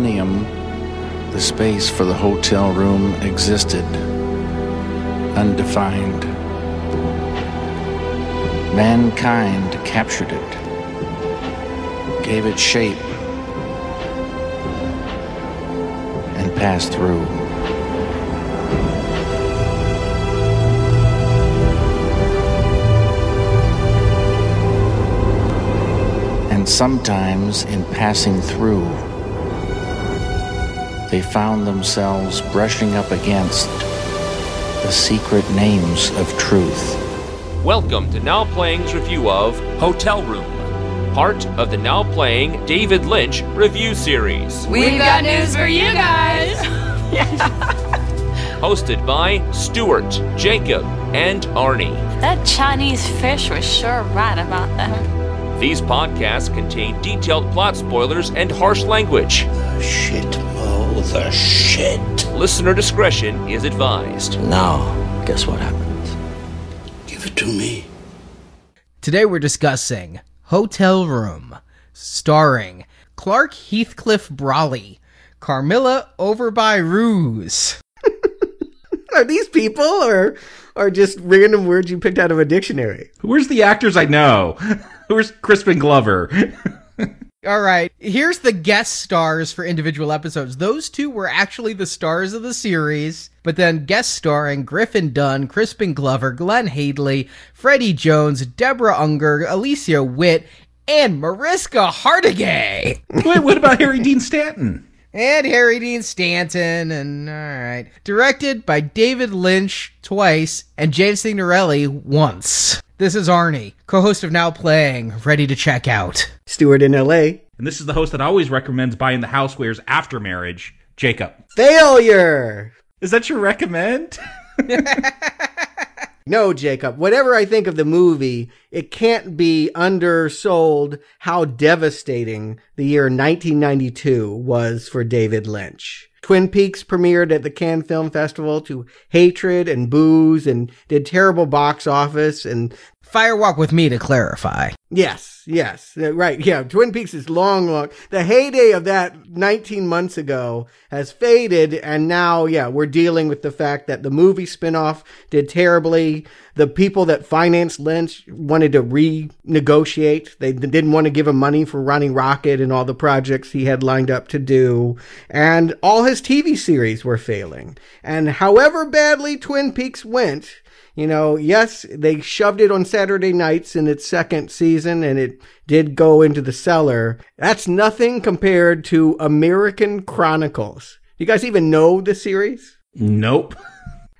millennium, the space for the hotel room existed, undefined. Mankind captured it, gave it shape, and passed through. And sometimes, in passing through, they found themselves brushing up against the secret names of truth. Welcome to Now Playing's review of Hotel Room, part of the Now Playing David Lynch review series. We've got news for you guys. Hosted by Stuart, Jacob, and Arnie. That Chinese fish was sure right about them. These podcasts contain detailed plot spoilers and harsh language. The shit, Mo, the shit. Listener discretion is advised. Now, guess what happens? Give it to me. Today we're discussing Hotel Room, starring Clark Heathcliffe Brolly, Camilla Overbye Roos. Are these people or are just random words you picked out of a dictionary? Where's the actors I know? Where's Crispin Glover? All right, here's the guest stars for individual episodes. Those two were actually the stars of the series, but then guest starring Griffin Dunne, Crispin Glover, Glenne Headly, Freddie Jones, Deborah Unger, Alicia Witt, and Mariska Hargitay. Wait, what about Harry Dean Stanton? And Harry Dean Stanton, and alright. Directed by David Lynch twice, and James Signorelli once. This is Arnie, co-host of Now Playing, ready to check out. Stuart in LA. And this is the host that always recommends buying the housewares after marriage, Jacob. Failure! Is that your recommend? No, Jacob. Whatever I think of the movie, it can't be undersold how devastating the year 1992 was for David Lynch. Twin Peaks premiered at the Cannes Film Festival to hatred and boos and did terrible box office and Firewalk with me to clarify. Yes, yes, uh, right. Yeah, Twin Peaks is long, long. The heyday of that 19 months ago has faded, and now, yeah, we're dealing with the fact that the movie spinoff did terribly. The people that financed Lynch wanted to renegotiate. They didn't want to give him money for Ronnie Rocket and all the projects he had lined up to do. And all his TV series were failing. And however badly Twin Peaks went, you know, yes, they shoved it on Saturday nights in its second season and it did go into the cellar. That's nothing compared to American Chronicles. You guys even know the series? Nope.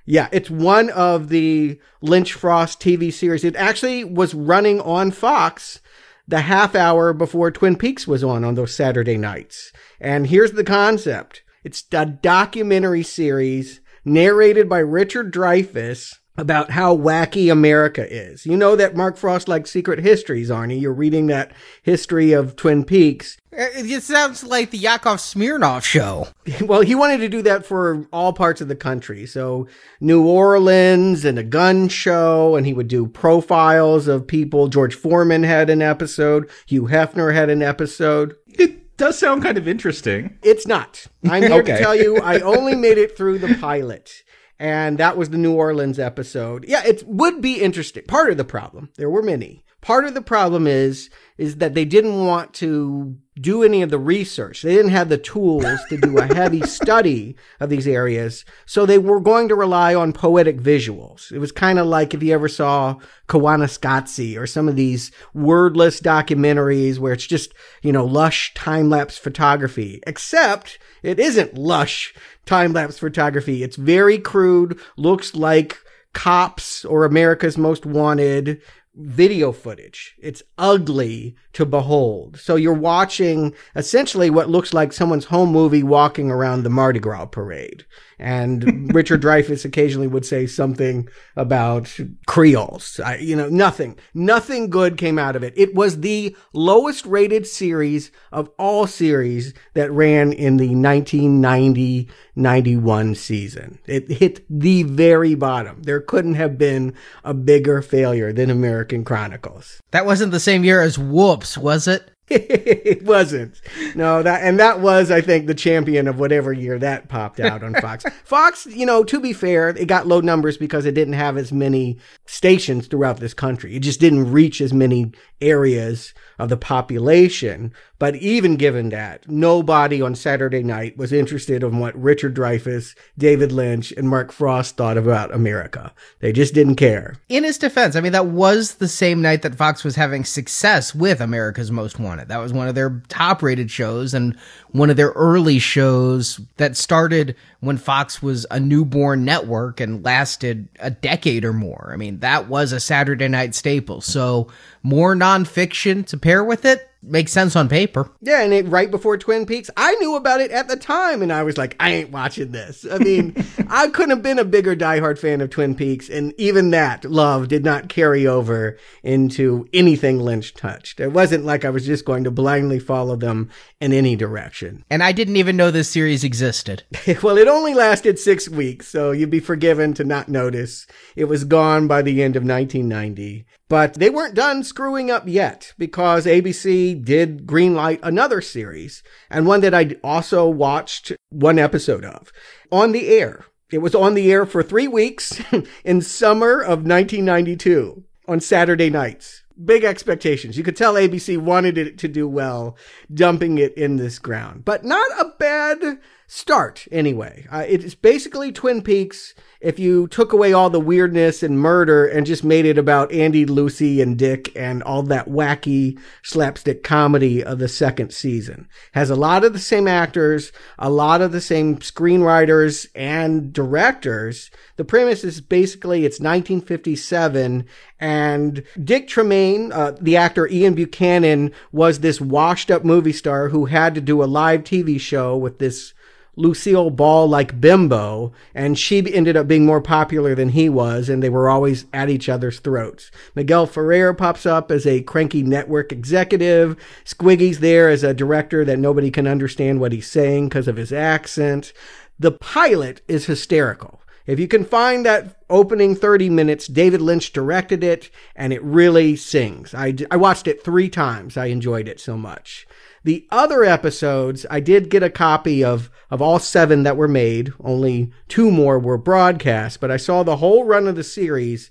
Yeah, it's one of the Lynch Frost TV series. It actually was running on Fox the half hour before Twin Peaks was on on those Saturday nights. And here's the concept. It's a documentary series narrated by Richard Dreyfuss about how wacky America is. You know that Mark Frost likes secret histories, Arnie. You're reading that history of Twin Peaks. It sounds like the Yakov Smirnoff show. Well, he wanted to do that for all parts of the country. So New Orleans and a gun show, and he would do profiles of people. George Foreman had an episode. Hugh Hefner had an episode. It does sound kind of interesting. It's not. I'm here Okay. to tell you I only made it through the pilot. And that was the New Orleans episode. Yeah, it would be interesting. Part of the problem, there were many. Part of the problem is is that they didn't want to do any of the research. They didn't have the tools to do a heavy study of these areas. So they were going to rely on poetic visuals. It was kind of like if you ever saw Koyaanisqatsi or some of these wordless documentaries where it's just, you know, lush time lapse photography, except it isn't lush time lapse photography. It's very crude, looks like cops or America's most wanted video footage. It's ugly to behold. So you're watching essentially what looks like someone's home movie walking around the Mardi Gras parade. And Richard Dreyfuss occasionally would say something about Creoles. I, you know, nothing, nothing good came out of it. It was the lowest rated series of all series that ran in the 1990-91 season. It hit the very bottom. There couldn't have been a bigger failure than American Chronicles. That wasn't the same year as Whoops, was it? it wasn't. No, that and that was, I think, the champion of whatever year that popped out on Fox. Fox, you know, to be fair, it got low numbers because it didn't have as many stations throughout this country. It just didn't reach as many areas of the population. But even given that, nobody on Saturday night was interested in what Richard Dreyfuss, David Lynch, and Mark Frost thought about America. They just didn't care. In his defense, I mean, that was the same night that Fox was having success with America's Most Wanted. That was one of their top rated shows and one of their early shows that started when Fox was a newborn network and lasted a decade or more. I mean, that was a Saturday night staple. So more nonfiction to pair with it makes sense on paper. Yeah, and it right before Twin Peaks, I knew about it at the time, and I was like, I ain't watching this. I mean, I couldn't have been a bigger diehard fan of Twin Peaks, and even that love did not carry over into anything Lynch touched. It wasn't like I was just going to blindly follow them in any direction. And I didn't even know this series existed. well, it only lasted six weeks, so you'd be forgiven to not notice. It was gone by the end of 1990. But they weren't done screwing up yet because ABC did greenlight another series and one that I also watched one episode of on the air. It was on the air for three weeks in summer of 1992 on Saturday nights. Big expectations. You could tell ABC wanted it to do well, dumping it in this ground, but not a bad start anyway. Uh, it's basically Twin Peaks if you took away all the weirdness and murder and just made it about Andy, Lucy, and Dick and all that wacky slapstick comedy of the second season. Has a lot of the same actors, a lot of the same screenwriters and directors. The premise is basically it's 1957 and Dick Tremayne, uh, the actor Ian Buchanan, was this washed up movie star who had to do a live TV show with this Lucille Ball like bimbo, and she ended up being more popular than he was, and they were always at each other's throats. Miguel Ferrer pops up as a cranky network executive. Squiggy's there as a director that nobody can understand what he's saying because of his accent. The pilot is hysterical. If you can find that opening 30 minutes, David Lynch directed it, and it really sings. I, I watched it three times. I enjoyed it so much. The other episodes, I did get a copy of, of all seven that were made. Only two more were broadcast, but I saw the whole run of the series.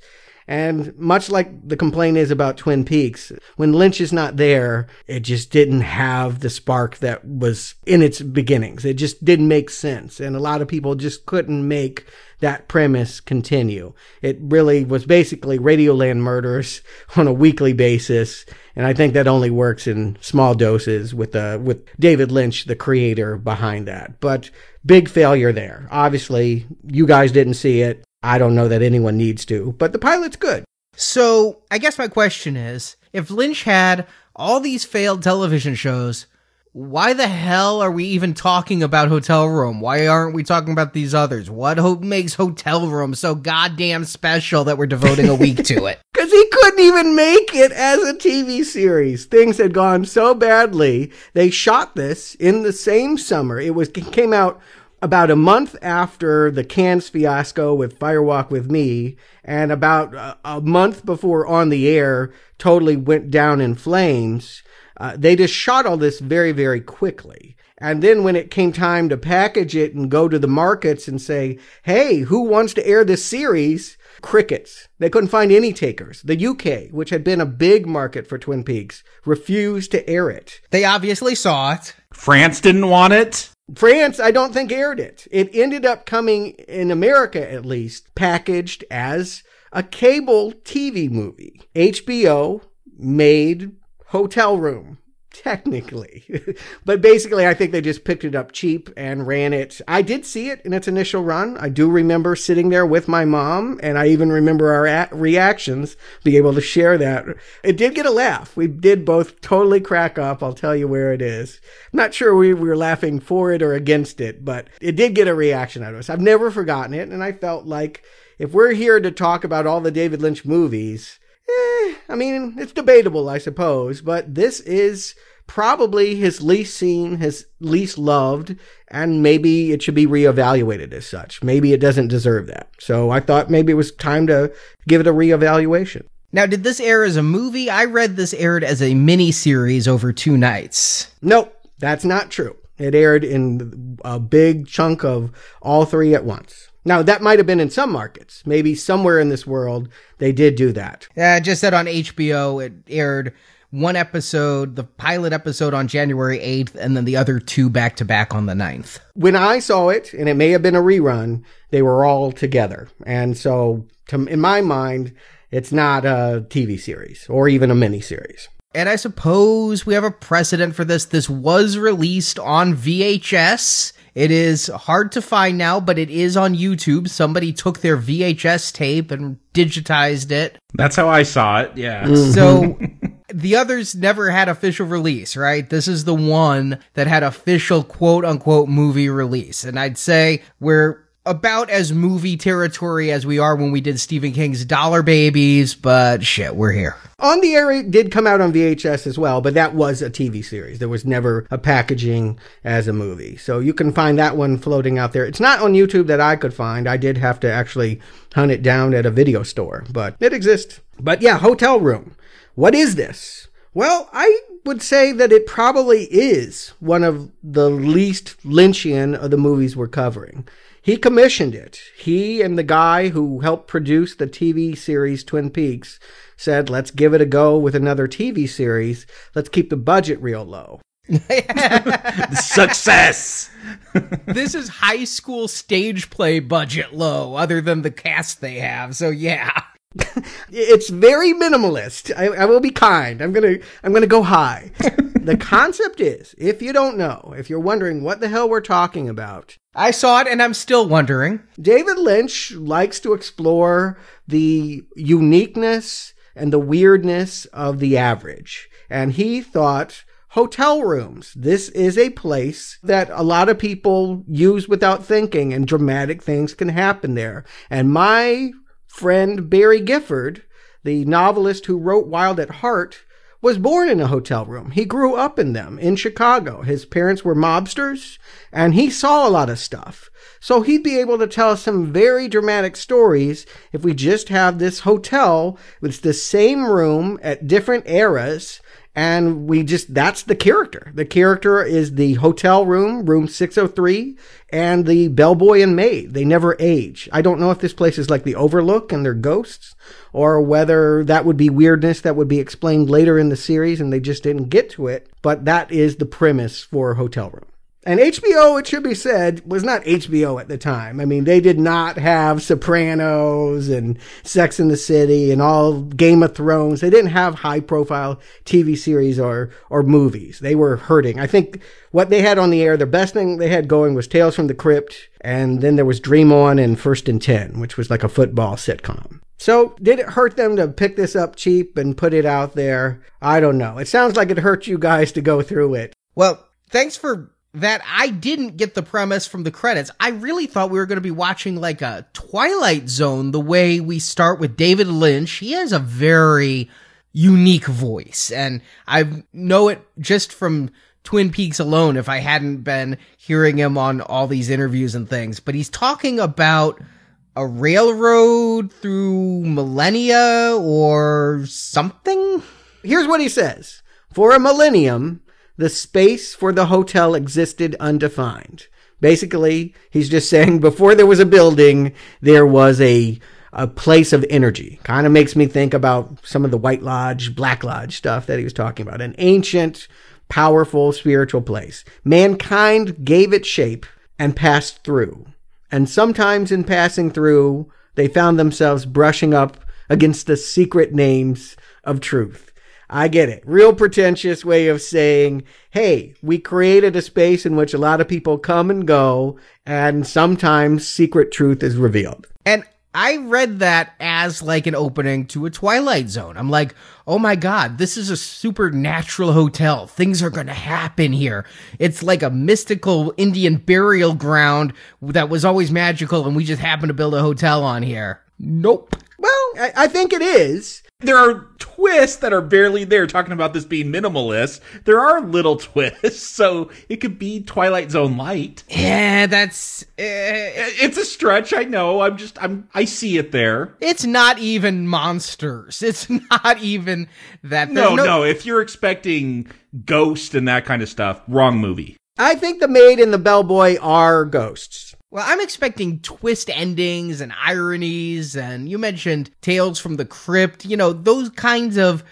And much like the complaint is about Twin Peaks, when Lynch is not there, it just didn't have the spark that was in its beginnings. It just didn't make sense. And a lot of people just couldn't make that premise continue. It really was basically Radioland murders on a weekly basis. And I think that only works in small doses with uh, with David Lynch, the creator behind that. But big failure there. Obviously, you guys didn't see it. I don't know that anyone needs to, but the pilot's good. So, I guess my question is if Lynch had all these failed television shows, why the hell are we even talking about Hotel Room? Why aren't we talking about these others? What ho- makes Hotel Room so goddamn special that we're devoting a week to it? Because he couldn't even make it as a TV series. Things had gone so badly. They shot this in the same summer. It was it came out about a month after the Cannes fiasco with Fire Walk with Me, and about a, a month before On the Air totally went down in flames. Uh, they just shot all this very, very quickly. And then when it came time to package it and go to the markets and say, hey, who wants to air this series? Crickets. They couldn't find any takers. The UK, which had been a big market for Twin Peaks, refused to air it. They obviously saw it. France didn't want it. France, I don't think aired it. It ended up coming in America, at least, packaged as a cable TV movie. HBO made Hotel Room, technically. but basically, I think they just picked it up cheap and ran it. I did see it in its initial run. I do remember sitting there with my mom, and I even remember our reactions, be able to share that. It did get a laugh. We did both totally crack up. I'll tell you where it is. I'm not sure we were laughing for it or against it, but it did get a reaction out of us. I've never forgotten it, and I felt like if we're here to talk about all the David Lynch movies, Eh, I mean, it's debatable, I suppose, but this is probably his least seen, his least loved, and maybe it should be reevaluated as such. Maybe it doesn't deserve that. So I thought maybe it was time to give it a reevaluation. Now, did this air as a movie? I read this aired as a mini series over two nights. Nope, that's not true. It aired in a big chunk of all three at once. Now, that might have been in some markets. Maybe somewhere in this world they did do that. Yeah, I just said on HBO it aired one episode, the pilot episode on January 8th, and then the other two back to back on the 9th. When I saw it, and it may have been a rerun, they were all together. And so, to, in my mind, it's not a TV series or even a mini series. And I suppose we have a precedent for this. This was released on VHS. It is hard to find now, but it is on YouTube. Somebody took their VHS tape and digitized it. That's how I saw it. Yeah. Mm-hmm. So the others never had official release, right? This is the one that had official quote unquote movie release. And I'd say we're about as movie territory as we are when we did Stephen King's Dollar Babies, but shit, we're here. On the Air it did come out on VHS as well, but that was a TV series. There was never a packaging as a movie. So you can find that one floating out there. It's not on YouTube that I could find. I did have to actually hunt it down at a video store, but it exists. But yeah, Hotel Room. What is this? Well, I would say that it probably is one of the least Lynchian of the movies we're covering. He commissioned it. He and the guy who helped produce the TV series Twin Peaks said, let's give it a go with another TV series. Let's keep the budget real low. Success. this is high school stage play budget low, other than the cast they have. So yeah. it's very minimalist. I, I, will be kind. I'm gonna I'm gonna go high. the concept is, if you don't know, if you're wondering what the hell we're talking about, I saw it and I'm still wondering. David Lynch likes to explore the uniqueness and the weirdness of the average, and he thought hotel rooms. This is a place that a lot of people use without thinking, and dramatic things can happen there. And my friend Barry Gifford, the novelist who wrote Wild at Heart, was born in a hotel room. He grew up in them in Chicago. His parents were mobsters and he saw a lot of stuff. So he'd be able to tell some very dramatic stories if we just have this hotel with the same room at different eras and we just that's the character. The character is the hotel room, room 603, and the bellboy and maid. They never age. I don't know if this place is like the Overlook and they're ghosts, or whether that would be weirdness that would be explained later in the series and they just didn't get to it. But that is the premise for Hotel Room. And HBO, it should be said, was not HBO at the time. I mean, they did not have Sopranos and Sex in the City and all Game of Thrones. They didn't have high profile TV series or, or movies. They were hurting. I think what they had on the air, the best thing they had going was Tales from the Crypt. And then there was Dream On and First and Ten, which was like a football sitcom. So, did it hurt them to pick this up cheap and put it out there? I don't know. It sounds like it hurt you guys to go through it. Well, thanks for that I didn't get the premise from the credits. I really thought we were going to be watching like a Twilight Zone the way we start with David Lynch. He has a very unique voice and I know it just from Twin Peaks alone if I hadn't been hearing him on all these interviews and things, but he's talking about a railroad through millennia or something. Here's what he says. For a millennium, the space for the hotel existed undefined. Basically, he's just saying before there was a building, there was a a place of energy. Kind of makes me think about some of the White Lodge, Black Lodge stuff that he was talking about. An ancient, powerful spiritual place. Mankind gave it shape and passed through. And sometimes in passing through, they found themselves brushing up against the secret names of truth. I get it. Real pretentious way of saying, hey, we created a space in which a lot of people come and go, and sometimes secret truth is revealed. And I read that as like an opening to a Twilight Zone. I'm like, oh my God, this is a supernatural hotel. Things are going to happen here. It's like a mystical Indian burial ground that was always magical, and we just happened to build a hotel on here. Nope. Well, I, I think it is. There are twists that are barely there. Talking about this being minimalist, there are little twists, so it could be Twilight Zone light. Yeah, that's. Uh, It's a stretch, I know. I'm just, I'm, I see it there. it's not even monsters. It's not even that. No, there's no, If you're expecting Ghost and that kind of stuff, wrong movie. I think the maid and the bellboy are ghosts. Well, I'm expecting twist endings and ironies, and you mentioned Tales from the Crypt, you know, those kinds of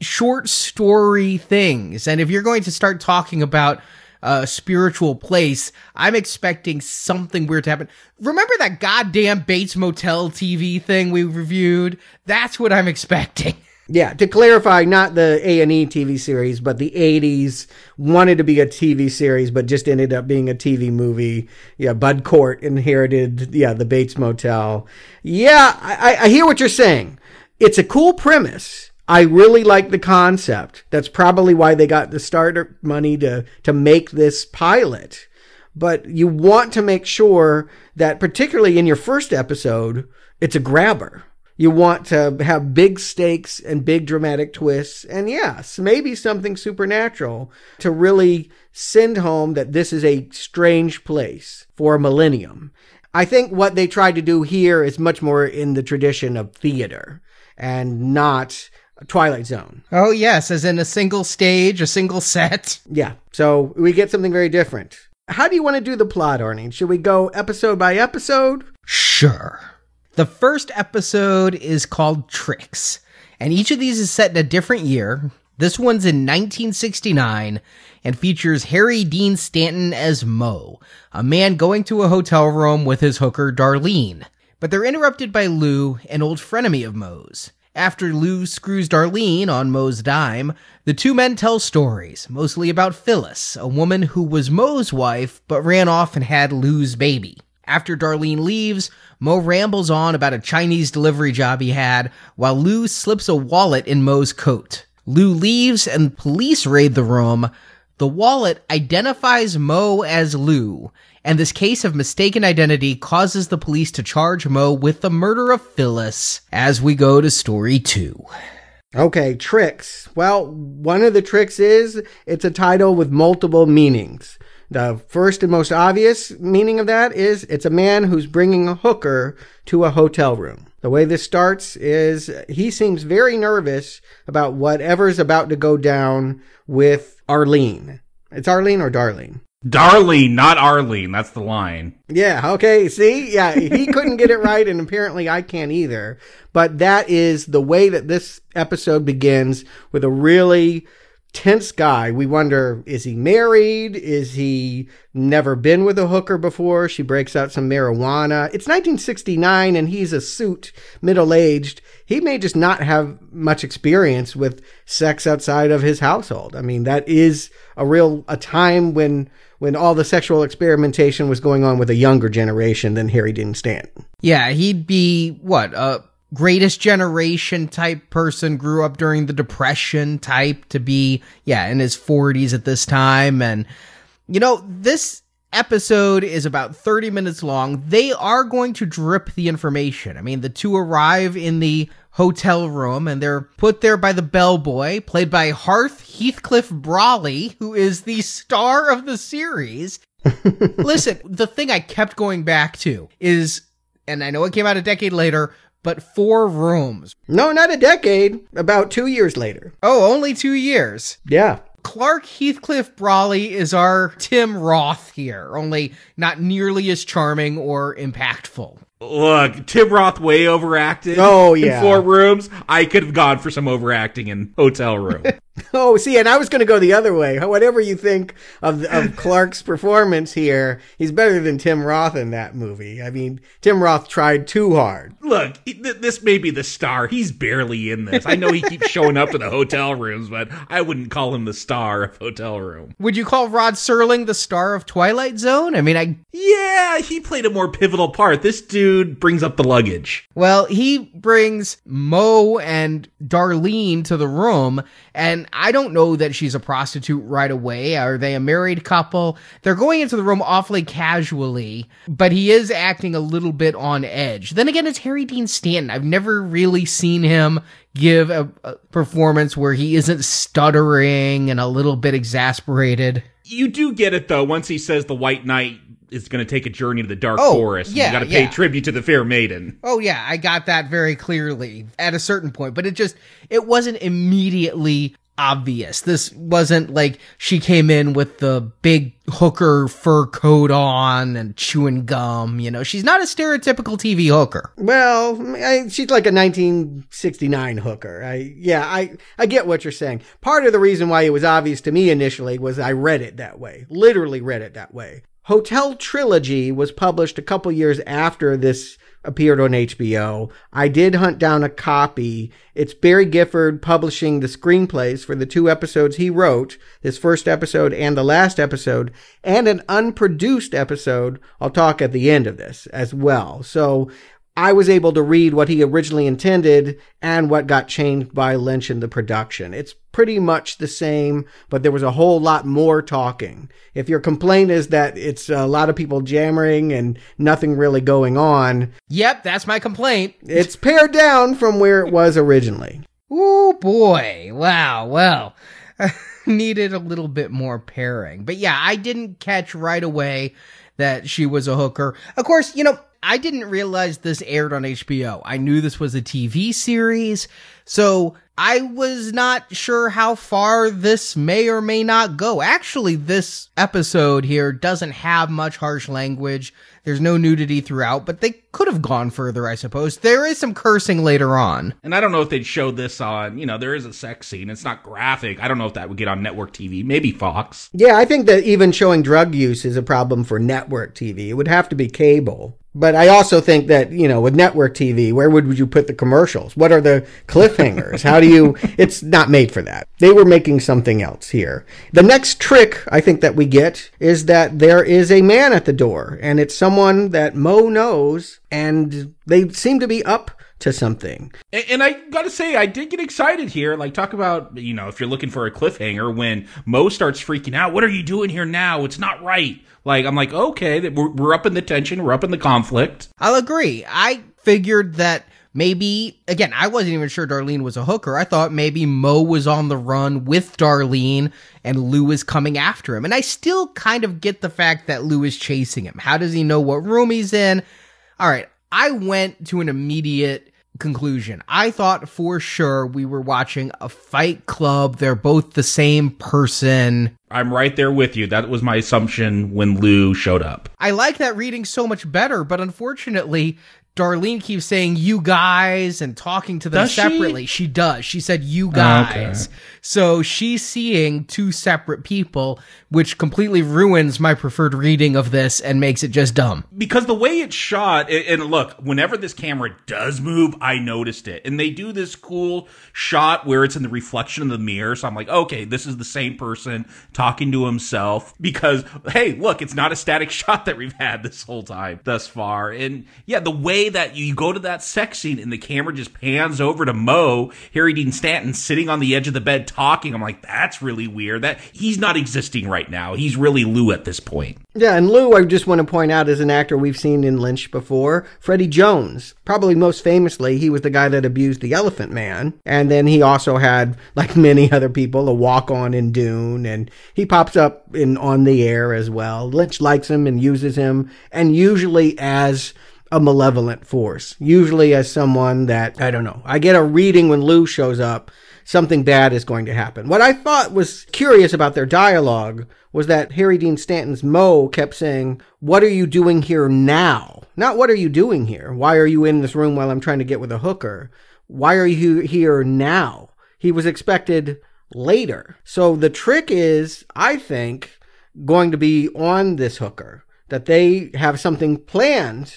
short story things. And if you're going to start talking about a spiritual place, I'm expecting something weird to happen. Remember that goddamn Bates Motel TV thing we reviewed? That's what I'm expecting. Yeah, to clarify, not the A and E TV series, but the '80s wanted to be a TV series, but just ended up being a TV movie. Yeah, Bud Cort inherited, yeah, the Bates Motel. Yeah, I, I hear what you're saying. It's a cool premise. I really like the concept. That's probably why they got the starter money to to make this pilot. But you want to make sure that, particularly in your first episode, it's a grabber. You want to have big stakes and big dramatic twists, and yes, maybe something supernatural to really send home that this is a strange place for a millennium. I think what they tried to do here is much more in the tradition of theater and not Twilight Zone. Oh, yes, as in a single stage, a single set. Yeah, so we get something very different. How do you want to do the plot, Arnie? Should we go episode by episode? Sure. The first episode is called Tricks, and each of these is set in a different year. This one's in 1969 and features Harry Dean Stanton as Mo, a man going to a hotel room with his hooker Darlene. But they're interrupted by Lou, an old frenemy of Mo's. After Lou screws Darlene on Mo's dime, the two men tell stories, mostly about Phyllis, a woman who was Mo's wife but ran off and had Lou's baby. After Darlene leaves, Mo rambles on about a Chinese delivery job he had, while Lou slips a wallet in Mo's coat. Lou leaves and police raid the room. The wallet identifies Mo as Lou, and this case of mistaken identity causes the police to charge Mo with the murder of Phyllis as we go to story two. Okay, tricks. Well, one of the tricks is it's a title with multiple meanings. The first and most obvious meaning of that is it's a man who's bringing a hooker to a hotel room. The way this starts is he seems very nervous about whatever's about to go down with Arlene. It's Arlene or Darlene? Darlene, not Arlene. That's the line. Yeah, okay. See? Yeah, he couldn't get it right, and apparently I can't either. But that is the way that this episode begins with a really tense guy. We wonder, is he married? Is he never been with a hooker before? She breaks out some marijuana. It's 1969 and he's a suit, middle aged. He may just not have much experience with sex outside of his household. I mean, that is a real, a time when, when all the sexual experimentation was going on with a younger generation than Harry Dean Stanton. Yeah, he'd be what, a greatest generation type person, grew up during the depression type to be, yeah, in his 40s at this time. And, you know, this episode is about 30 minutes long. They are going to drip the information. I mean, the two arrive in the hotel room and they're put there by the bellboy, played by Harth Heathcliffe Brolly, who is the star of the series. Listen, the thing I kept going back to is, and I know it came out a decade later, but four rooms. No, not a decade. About two years later. Oh, only two years. Yeah. Clark Heathcliffe Brolly is our Tim Roth here, only not nearly as charming or impactful. Look, Tim Roth way overacted. Oh, in yeah. four rooms. I could have gone for some overacting in hotel room. Oh, see, and I was going to go the other way. Whatever you think of of Clark's performance here, he's better than Tim Roth in that movie. I mean, Tim Roth tried too hard. Look, this may be the star. He's barely in this. I know he keeps showing up to the hotel rooms, but I wouldn't call him the star of hotel room. Would you call Rod Serling the star of Twilight Zone? I mean, I Yeah, he played a more pivotal part. This dude brings up the luggage. Well, he brings Mo and Darlene to the room, and I don't know that she's a prostitute right away. Are they a married couple? They're going into the room awfully casually, but he is acting a little bit on edge. Then again, it's Harry Dean Stanton. I've never really seen him give a, a performance where he isn't stuttering and a little bit exasperated. You do get it though once he says the White Knight is going to take a journey to the dark Oh, forest. yeah, you got to pay yeah. tribute to the fair maiden. Oh yeah, I got that very clearly at a certain point, but it just it wasn't immediately obvious. This wasn't like she came in with the big hooker fur coat on and chewing gum, you know. She's not a stereotypical TV hooker. Well, I, she's like a 1969 hooker. I, yeah, I, I get what you're saying. Part of the reason why it was obvious to me initially was I read it that way. Literally read it that way. Hotel Trilogy was published a couple years after this appeared on HBO. I did hunt down a copy. It's Barry Gifford publishing the screenplays for the two episodes he wrote, this first episode and the last episode, and an unproduced episode. I'll talk at the end of this as well. So I was able to read what he originally intended and what got changed by Lynch in the production. It's pretty much the same, but there was a whole lot more talking. If your complaint is that it's a lot of people jammering and nothing really going on, Yep, that's my complaint. it's pared down from where it was originally. Oh boy. Wow. Well, needed a little bit more paring. But yeah, I didn't catch right away that she was a hooker. Of course, you know, I didn't realize this aired on HBO. I knew this was a TV series. So I was not sure how far this may or may not go. Actually, this episode here doesn't have much harsh language. There's no nudity throughout, but they could have gone further, I suppose. There is some cursing later on. And I don't know if they'd show this on, you know, there is a sex scene. It's not graphic. I don't know if that would get on network TV. Maybe Fox. Yeah, I think that even showing drug use is a problem for network TV. It would have to be cable. But I also think that, you know, with network TV, where would you put the commercials? What are the cliffhangers? How do you, it's not made for that. They were making something else here. The next trick I think that we get is that there is a man at the door and it's someone that Mo knows and they seem to be up to something. And, and I gotta say, I did get excited here. Like, talk about, you know, if you're looking for a cliffhanger when Mo starts freaking out, what are you doing here now? It's not right. Like, I'm like, okay, we're, we're up in the tension, we're up in the conflict. I'll agree. I figured that maybe, again, I wasn't even sure Darlene was a hooker. I thought maybe Mo was on the run with Darlene and Lou is coming after him. And I still kind of get the fact that Lou is chasing him. How does he know what room he's in? All right. I went to an immediate conclusion. I thought for sure we were watching a fight club. They're both the same person. I'm right there with you. That was my assumption when Lou showed up. I like that reading so much better, but unfortunately, Darlene keeps saying you guys and talking to them Does separately. She? does. She said you guys. So she's seeing two separate people, which completely ruins my preferred reading of this and makes it just dumb. because the way it's shot and and look whenever this camera does move i noticed it and they do this cool shot where it's in the reflection of the mirror so i'm like okay this is the same person talking to himself because hey look it's not a static shot that we've had this whole time thus far and yeah the way that you go to that sex scene and the camera just pans over to mo harry dean stanton sitting on the edge of the bed talking i'm like that's really weird that he's not existing right now he's really lou at this point Yeah, and Lou, I just want to point out, is an actor we've seen in Lynch before. Freddie Jones. Probably most famously, he was the guy that abused the Elephant Man. And then he also had, like many other people, a walk on in Dune. And he pops up in On the Air as well. Lynch likes him and uses him, and usually as a malevolent force. Usually as someone that, I don't know, I get a reading when Lou shows up something bad is going to happen. What I thought was curious about their dialogue was that Harry Dean Stanton's Mo kept saying, What are you doing here now? Not what are you doing here? Why are you in this room while I'm trying to get with a hooker? Why are you here now? He was expected later. So the trick is, I think, going to be on this hooker, that they have something planned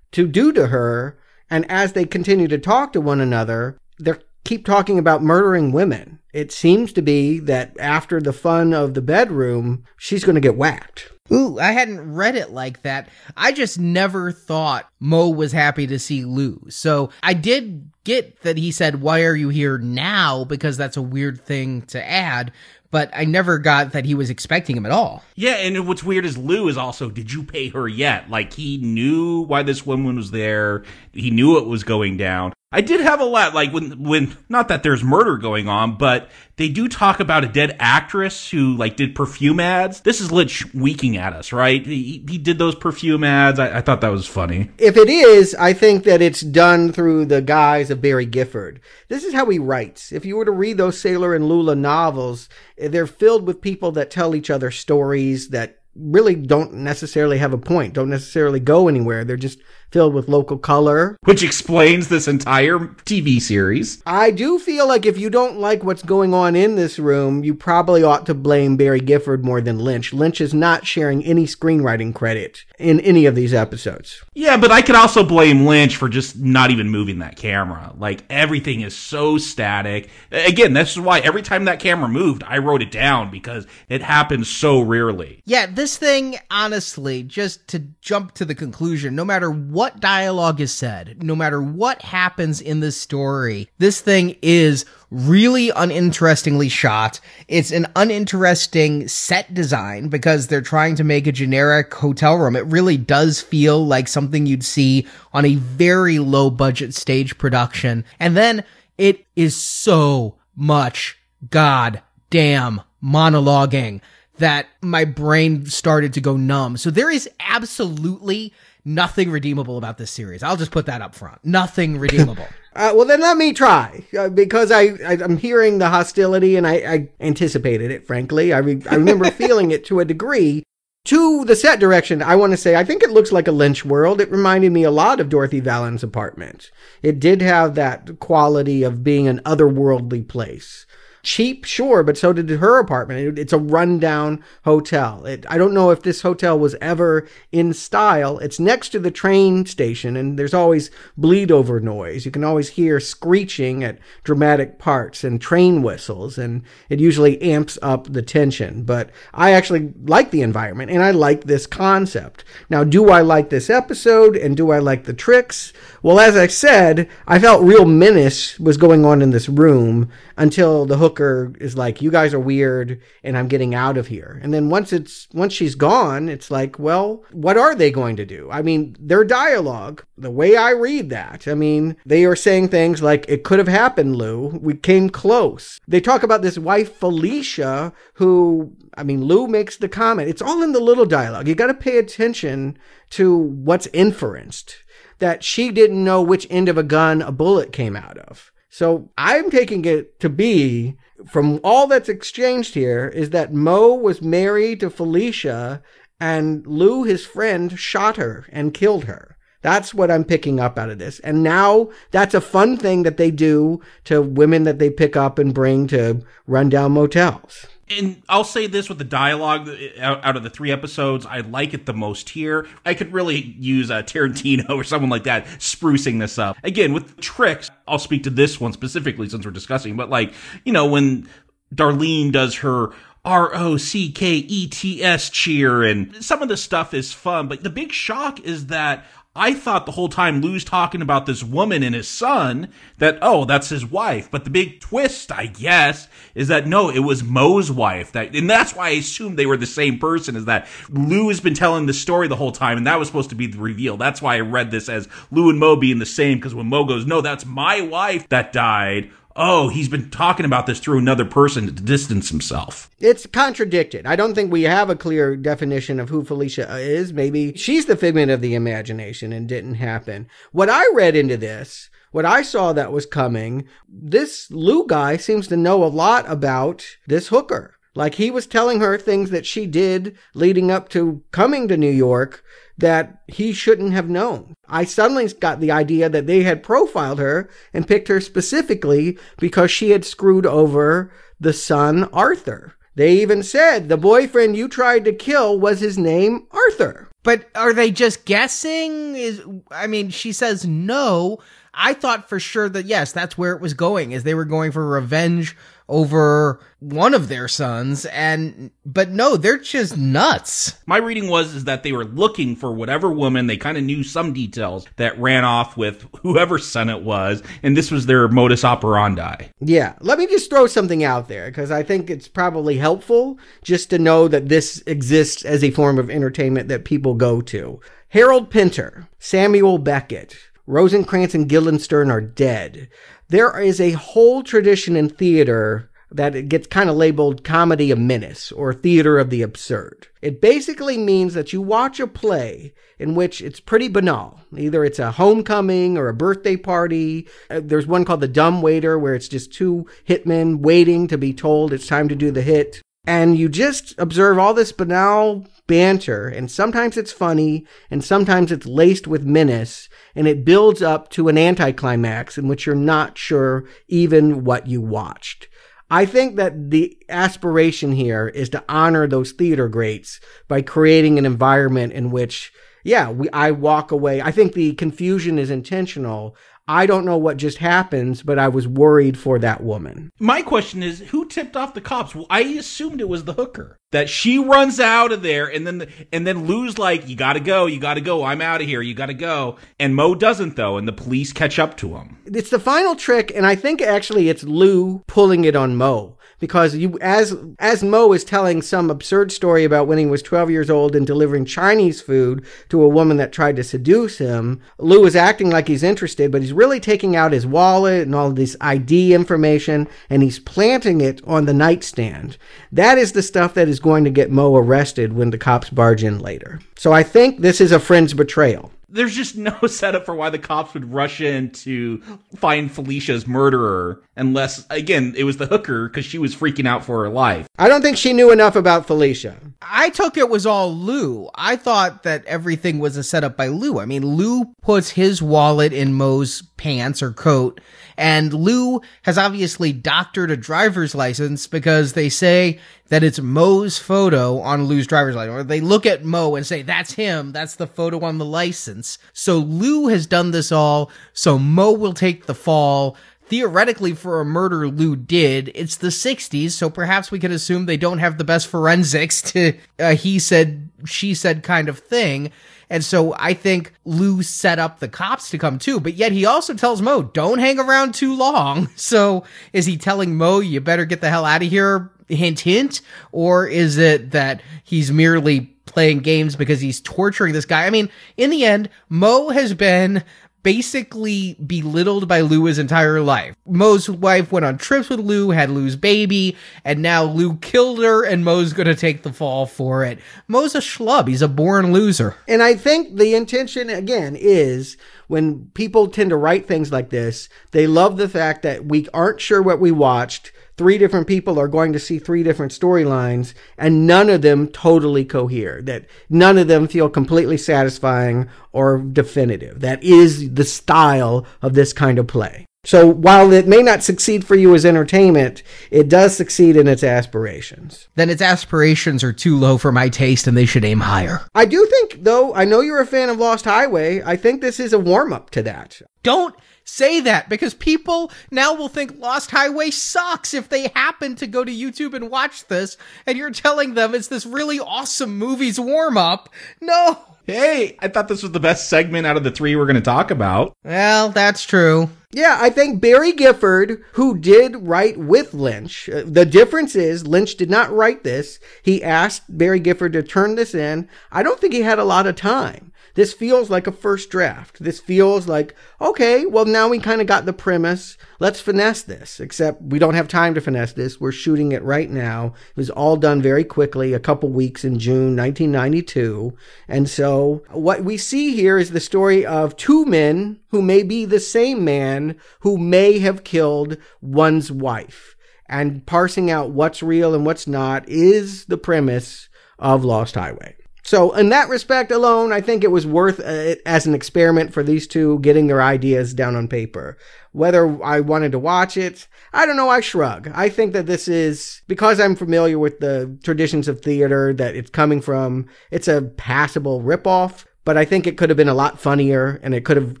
to do to her. And as they continue to talk to one another, they keep talking about murdering women. It seems to be that after the fun of the bedroom, she's going to get whacked. Ooh, I hadn't read it like that. I just never thought Mo was happy to see Lou. So I did get that he said, Why are you here now? Because that's a weird thing to add but I never got that he was expecting him at all. Yeah, and what's weird is Lou is also, did you pay her yet? Like he knew why this woman was there. He knew it was going down. I did have a lot, like when, when, not that there's murder going on, but they do talk about a dead actress who like did perfume ads. This is Lynch winking at us, right? He, he did those perfume ads. I, I, thought that was funny. If it is, I think that it's done through the guise of Barry Gifford. This is how he writes. If you were to read those Sailor and Lula novels, eh, they're filled with people that tell each other stories that really don't necessarily have a point, don't necessarily go anywhere. They're just filled with local color. Which explains this entire TV series. I do feel like if you don't like what's going on in this room, you probably ought to blame Barry Gifford more than Lynch. Lynch is not sharing any screenwriting credit in any of these episodes. Yeah, but I could also blame Lynch for just not even moving that camera. Like everything is so static. Again, this is why every time that camera moved, I wrote it down because it happens so rarely. Yeah, this thing, honestly, just to jump to the conclusion, no matter what dialogue is said, no matter what happens in this story, this thing is really uninterestingly shot. It's an uninteresting set design because they're trying to make a generic hotel room. It really does feel like something you'd see on a very low budget stage production. And then it is so much goddamn monologuing that my brain started to go numb. So there is absolutely nothing redeemable about this series. I'll just put that up front. Nothing redeemable. uh, well, then let me try uh, because I, I am hearing the hostility and I, I anticipated it. Frankly, I re- I remember feeling it to a degree. To the set direction, I want to say I think it looks like a Lynch world. It reminded me a lot of Dorothy Vallens' apartment. It did have that quality of being an otherworldly place cheap, sure, but so did her apartment. It's a rundown hotel. It, I don't know if this hotel was ever in style. It's next to the train station, and there's always bleed over noise. You can always hear screeching at dramatic parts and train whistles, and it usually amps up the tension. But I actually like the environment, and I like this concept. Now, do I like this episode, and do I like the tricks? Well, as I said, I felt real menace was going on in this room until the hooker is like, "You guys are weird, and I'm getting out of here." And then once it's once she's gone, it's like, well, what are they going to do? I mean, their dialogue, the way I read that, I mean, they are saying things like, "It could have happened, Lou. We came close." They talk about this wife Felicia, who, I mean, Lou makes the comment. It's all in the little dialogue. You got to pay attention to what's inferenced that she didn't know which end of a gun a bullet came out of. So I'm taking it to be from all that's exchanged here is that Mo was married to Felicia and Lou, his friend, shot her and killed her. That's what I'm picking up out of this. And now that's a fun thing that they do to women that they pick up and bring to rundown motels and I'll say this with the dialogue out, of the three episodes, I like it the most here. I could really use a uh, Tarantino or someone like that sprucing this up. Again, with tricks, I'll speak to this one specifically since we're discussing, but like, you know, when Darlene does her R O C K E T S cheer and some of the stuff is fun, but the big shock is that I thought the whole time Lou's talking about this woman and his son that, oh, that's his wife. But the big twist, I guess, is that no, it was Mo's wife. That, and that's why I assumed they were the same person is that Lou has been telling the story the whole time and that was supposed to be the reveal. That's why I read this as Lou and Mo being the same because when Mo goes, no, that's my wife that died oh, he's been talking about this through another person to distance himself. It's contradicted. I don't think we have a clear definition of who Felicia is. Maybe she's the figment of the imagination and didn't happen. What I read into this, what I saw that was coming, this Lou guy seems to know a lot about this hooker. Like he was telling her things that she did leading up to coming to New York that he shouldn't have known. I suddenly got the idea that they had profiled her and picked her specifically because she had screwed over the son Arthur. They even said the boyfriend you tried to kill was his name Arthur. But are they just guessing? Is I mean, she says no. I thought for sure that yes, that's where it was going, is they were going for revenge over one of their sons and but no they're just nuts. My reading was is that they were looking for whatever woman they kind of knew some details that ran off with whoever son it was and this was their modus operandi. Yeah let me just throw something out there because i think it's probably helpful just to know that this exists as a form of entertainment that people go to. Harold pinter samuel beckett rosencrantz and guildenstern are dead there is a whole tradition in theater that it gets kind of labeled comedy of menace or theater of the absurd. It basically means that you watch a play in which it's pretty banal. Either it's a homecoming or a birthday party. Uh, there's one called The Dumb Waiter where it's just two hitmen waiting to be told it's time to do the hit. And you just observe all this banal banter, and sometimes it's funny, and sometimes it's laced with menace, and it builds up to an anticlimax in which you're not sure even what you watched. I think that the aspiration here is to honor those theater greats by creating an environment in which, yeah, we, I walk away. I think the confusion is intentional. I don't know what just happens, but I was worried for that woman. My question is who tipped off the cops? Well, I assumed it was the hooker. That she runs out of there and then and then Lou's like, You gotta go, you gotta go, I'm out of here, you gotta go. And Mo doesn't though, and the police catch up to him. It's the final trick, and I think actually it's Lou pulling it on Mo because you as as Mo is telling some absurd story about when he was 12 years old and delivering Chinese food to a woman that tried to seduce him, Lou is acting like he's interested, but he's really taking out his wallet and all this ID information and he's planting it on the nightstand. That is the stuff that is going to get Mo arrested when the cops barge in later. So I think this is a friend's betrayal there's just no setup for why the cops would rush in to find Felicia's murderer unless again it was the hooker because she was freaking out for her life. I don't think she knew enough about Felicia. I took it was all Lou. I thought that everything was a setup by Lou. I mean, Lou puts his wallet in Mo's pants or coat and Lou has obviously doctored a driver's license because they say that it's Mo's photo on Lou's driver's license. Or they look at Mo and say, that's him. That's the photo on the license. So Lou has done this all. So Mo will take the fall theoretically for a murder Lou did. It's the 60s, so perhaps we can assume they don't have the best forensics to uh, he said, she said kind of thing. And so I think Lou set up the cops to come too, but yet he also tells Mo, don't hang around too long. So is he telling Mo, you better get the hell out of here? Hint, hint. Or is it that he's merely playing games because he's torturing this guy? I mean, in the end, Mo has been basically belittled by Lou his entire life. Mo's wife went on trips with Lou, had Lou's baby, and now Lou killed her, and Mo's gonna take the fall for it. Mo's a schlub. He's a born loser. And I think the intention, again, is when people tend to write things like this, they love the fact that we aren't sure what we watched three different people are going to see three different storylines and none of them totally cohere, that none of them feel completely satisfying or definitive. That is the style of this kind of play. So while it may not succeed for you as entertainment, it does succeed in its aspirations. Then its aspirations are too low for my taste and they should aim higher. I do think, though, I know you're a fan of Lost Highway. I think this is a warm up to that. Don't say that because people now will think Lost Highway sucks if they happen to go to YouTube and watch this and you're telling them it's this really awesome movie's warm up. No. Hey, I thought this was the best segment out of the three we're going to talk about. Well, that's true. Yeah, I think Barry Gifford, who did write with Lynch, uh, the difference is Lynch did not write this. He asked Barry Gifford to turn this in. I don't think he had a lot of time. This feels like a first draft. This feels like, okay, well, now we kind of got the premise. Let's finesse this. Except we don't have time to finesse this. We're shooting it right now. It was all done very quickly, a couple weeks in June 1992. And so what we see here is the story of two men who may be the same man who may have killed one's wife. And parsing out what's real and what's not is the premise of Lost Highway. So, in that respect alone, I think it was worth uh, it as an experiment for these two getting their ideas down on paper. Whether I wanted to watch it, I don't know. I shrug. I think that this is because I'm familiar with the traditions of theater that it's coming from. It's a passable ripoff, but I think it could have been a lot funnier and it could have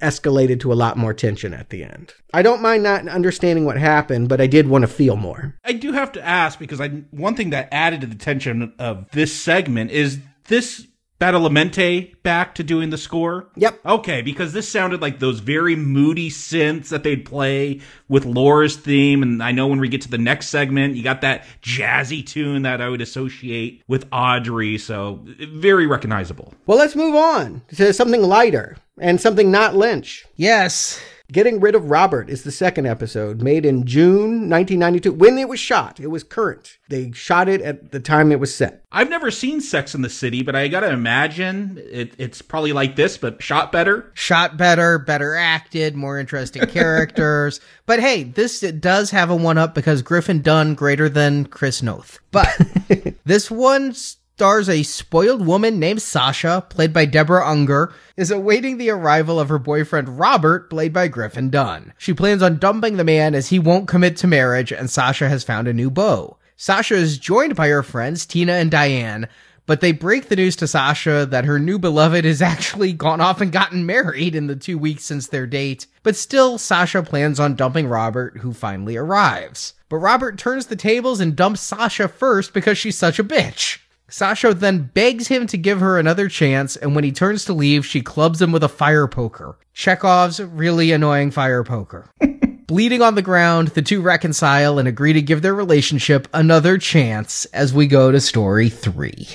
escalated to a lot more tension at the end. I don't mind not understanding what happened, but I did want to feel more. I do have to ask because I one thing that added to the tension of this segment is this Badalamenti back to doing the score? Yep. Okay, because this sounded like those very moody synths that they'd play with Laura's theme. And I know when we get to the next segment, you got that jazzy tune that I would associate with Audrey. So very recognizable. Well, let's move on to something lighter and something not Lynch. Yes. Getting Rid of Robert is the second episode, made in June 1992. When it was shot, it was current. They shot it at the time it was set. I've never seen Sex in the City, but I gotta imagine it, it's probably like this, but shot better. Shot better, better acted, more interesting characters. but hey, this does have a one up because Griffin Dunne greater than Chris Noth. But this one's stars a spoiled woman named Sasha, played by Deborah Unger, is awaiting the arrival of her boyfriend Robert, played by Griffin Dunne. She plans on dumping the man as he won't commit to marriage, and Sasha has found a new beau. Sasha is joined by her friends Tina and Diane, but they break the news to Sasha that her new beloved has actually gone off and gotten married in the two weeks since their date. But still, Sasha plans on dumping Robert, who finally arrives. But Robert turns the tables and dumps Sasha first because she's such a bitch. Sasha then begs him to give her another chance, and when he turns to leave, she clubs him with a fire poker. Chekhov's really annoying fire poker. Bleeding on the ground, the two reconcile and agree to give their relationship another chance as we go to story three.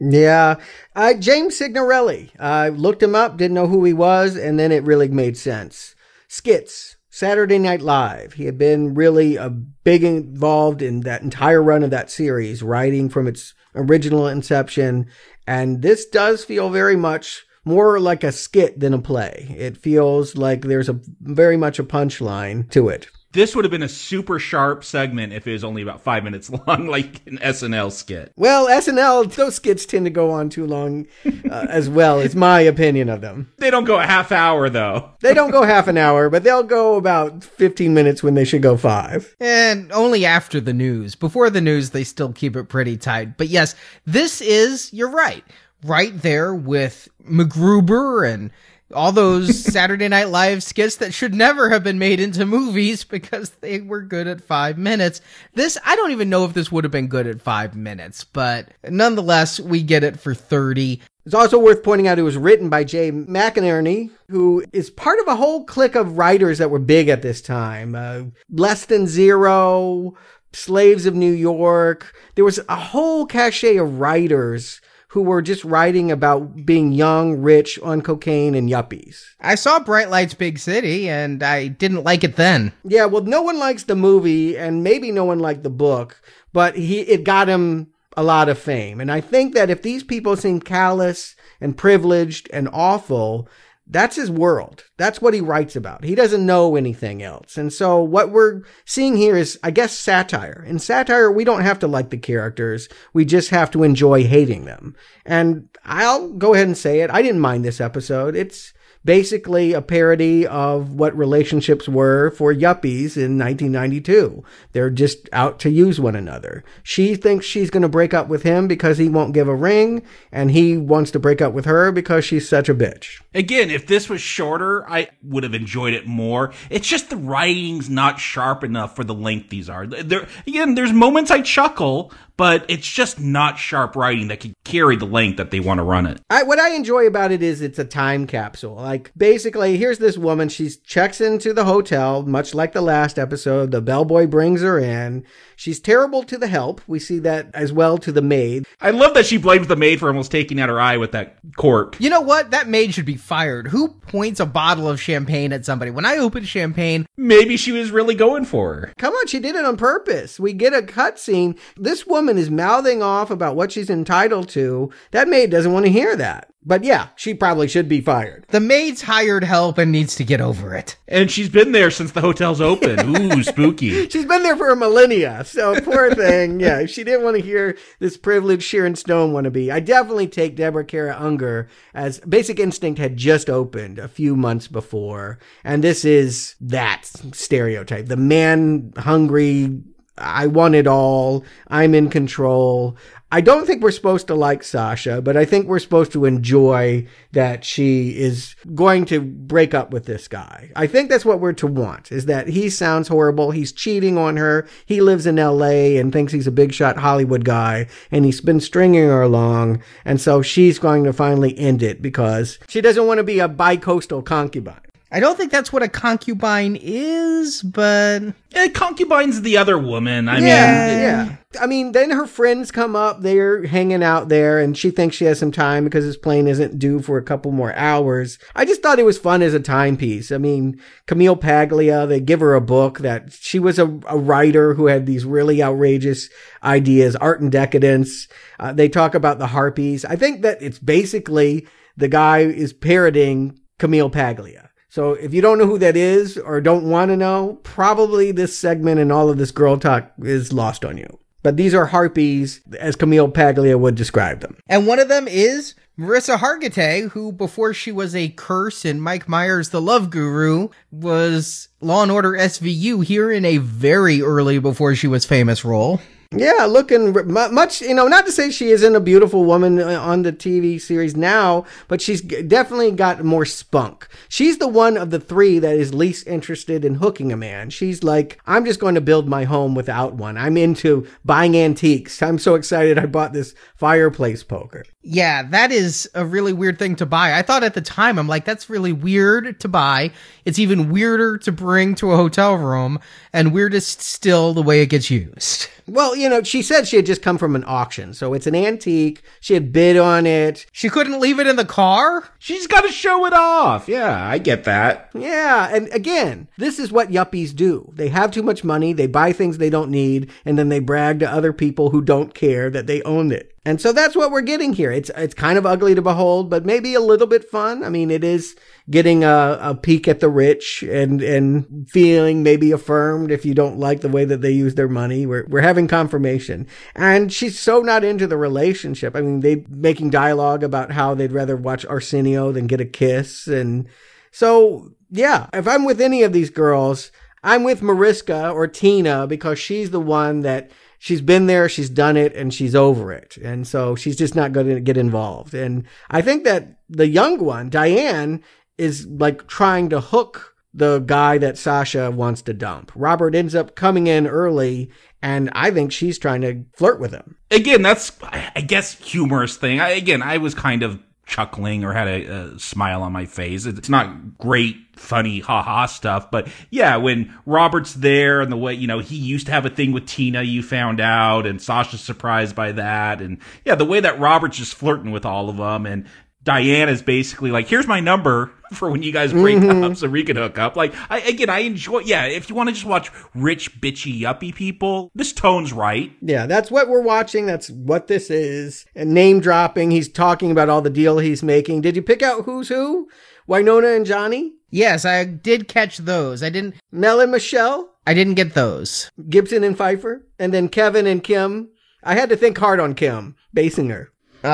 Yeah, uh, James Signorelli. I looked him up, didn't know who he was, and then it really made sense. Skits, Saturday Night Live. He had been really a big involved in that entire run of that series, writing from its original inception. And this does feel very much more like a skit than a play. It feels like there's a very much a punchline to it. This would have been a super sharp segment if it was only about five minutes long, like an SNL skit. Well, SNL, those skits tend to go on too long uh, as well. It's my opinion of them. They don't go a half hour, though. They don't go half an hour, but they'll go about 15 minutes when they should go five. And only after the news. Before the news, they still keep it pretty tight. But yes, this is, you're right, right there with MacGruber and all those Saturday Night Live skits that should never have been made into movies because they were good at five minutes. This, I don't even know if this would have been good at five minutes, but nonetheless, we get it for 30. It's also worth pointing out it was written by Jay McInerney, who is part of a whole clique of writers that were big at this time. Uh, Less Than Zero, Slaves of New York. There was a whole cachet of writers who were just writing about being young, rich, on cocaine, and yuppies. I saw Bright Lights Big City and I didn't like it then. Yeah, well, no one likes the movie, and maybe no one liked the book, but he it got him a lot of fame. And I think that if these people seem callous and privileged and awful, that's his world. That's what he writes about. He doesn't know anything else. And so what we're seeing here is, I guess, satire. In satire, we don't have to like the characters. We just have to enjoy hating them. And I'll go ahead and say it. I didn't mind this episode. It's basically a parody of what relationships were for yuppies in 1992. They're just out to use one another. She thinks she's going to break up with him because he won't give a ring, and he wants to break up with her because she's such a bitch. Again, if this was shorter, I would have enjoyed it more. It's just the writing's not sharp enough for the length these are. There, again, there's moments I chuckle, but it's just not sharp writing that can carry the length that they want to run it. I, what I enjoy about it is it's a time capsule. Like basically, here's this woman. She checks into the hotel, much like the last episode. The bellboy brings her in. She's terrible to the help. We see that as well to the maid. I love that she blames the maid for almost taking out her eye with that cork. You know what? That maid should be fired. Who points a bottle of champagne at somebody? When I open champagne, Maybe she was really going for her. Come on, she did it on purpose. We get a cutscene. This woman is mouthing off about what she's entitled to. That maid doesn't want to hear that. But yeah, she probably should be fired. the maid's hired help and needs to get over it. And she's been there since the hotel's open. Ooh, spooky. She's been there for a millennia, so poor thing. Yeah, if she didn't want to hear this privileged Sharon Stone wannabe. I definitely take Deborah Kara Unger as Basic Instinct had just opened a few months before, and this is that stereotype: the man hungry. I want it all. I'm in control. I don't think we're supposed to like Sasha, but I think we're supposed to enjoy that she is going to break up with this guy. I think that's what we're to want is that he sounds horrible. He's cheating on her. He lives in LA and thinks he's a big shot Hollywood guy and he's been stringing her along. And so she's going to finally end it because she doesn't want to be a bi-coastal concubine. I don't think that's what a concubine is, but Yeah, concubine's the other woman. I yeah, mean, yeah. I mean, then her friends come up. They're hanging out there, and she thinks she has some time because this plane isn't due for a couple more hours. I just thought it was fun as a timepiece. I mean, Camille Paglia, they give her a book that she was a, a writer who had these really outrageous ideas, art and decadence. Uh, they talk about the harpies. I think that it's basically the guy is parroting Camille Paglia. So if you don't know who that is or don't want to know, probably this segment and all of this girl talk is lost on you. But these are harpies as Camille Paglia would describe them. and one of them is Mariska Hargitay, who before she was a curse in Mike Myers the Love Guru was Law and Order SVU here in a very early before she was famous role. Yeah, looking much, you know, not to say she isn't a beautiful woman uh, on the TV series now, but she's definitely got more spunk. She's the one of the three that is least interested in hooking a man. She's like, I'm just going to build my home without one. I'm into buying antiques. I'm so excited I bought this fireplace poker. Yeah, that is a really weird thing to buy. I thought at the time, I'm like, that's really weird to buy. It's even weirder to bring to a hotel room, and weirdest still the way it gets used. Well, you know, she said she had just come from an auction, so it's an antique. She had bid on it. She couldn't leave it in the car? she's got to show it off. Yeah, I get that. Yeah, and again, this is what yuppies do. They have too much money, they buy things they don't need, and then they brag to other people who don't care that they own it. And so that's what we're getting here. It's it's kind of ugly to behold, but maybe a little bit fun. I mean, it is getting a, a peek at the rich and and feeling maybe affirmed if you don't like the way that they use their money. We're we're having confirmation. And she's so not into the relationship. I mean, they making dialogue about how they'd rather watch Arsenio than get a kiss and so, yeah, if I'm with any of these girls, I'm with Mariska or Tina because she's the one that she's been there, she's done it, and she's over it. And so she's just not going to get involved. And I think that the young one, Diane, is like trying to hook the guy that Sasha wants to dump. Robert ends up coming in early, and I think she's trying to flirt with him. Again, that's I guess humorous thing. I, again, I was kind of chuckling or had a, a smile on my face. It's not great, funny, ha ha stuff, but yeah, when Robert's there and the way you know he used to have a thing with Tina, you found out, and Sasha's surprised by that, and yeah, the way that Robert's just flirting with all of them, and Diane is basically like, "Here's my number for when you guys break mm-hmm. up, so we can hook up." Like, I, again, I enjoy. Yeah, if you want to just watch rich, bitchy, yuppie people, this tone's right. Yeah, that's what we're watching. That's what this is. And name dropping. He's talking about all the deal he's making. Did you pick out who's who? Winona and Johnny? Yes, I did catch those. I didn't Mel and Michelle? I didn't get those. Gibson and Pfeiffer? And then Kevin and Kim? I had to think hard on Kim, Basinger. Oh,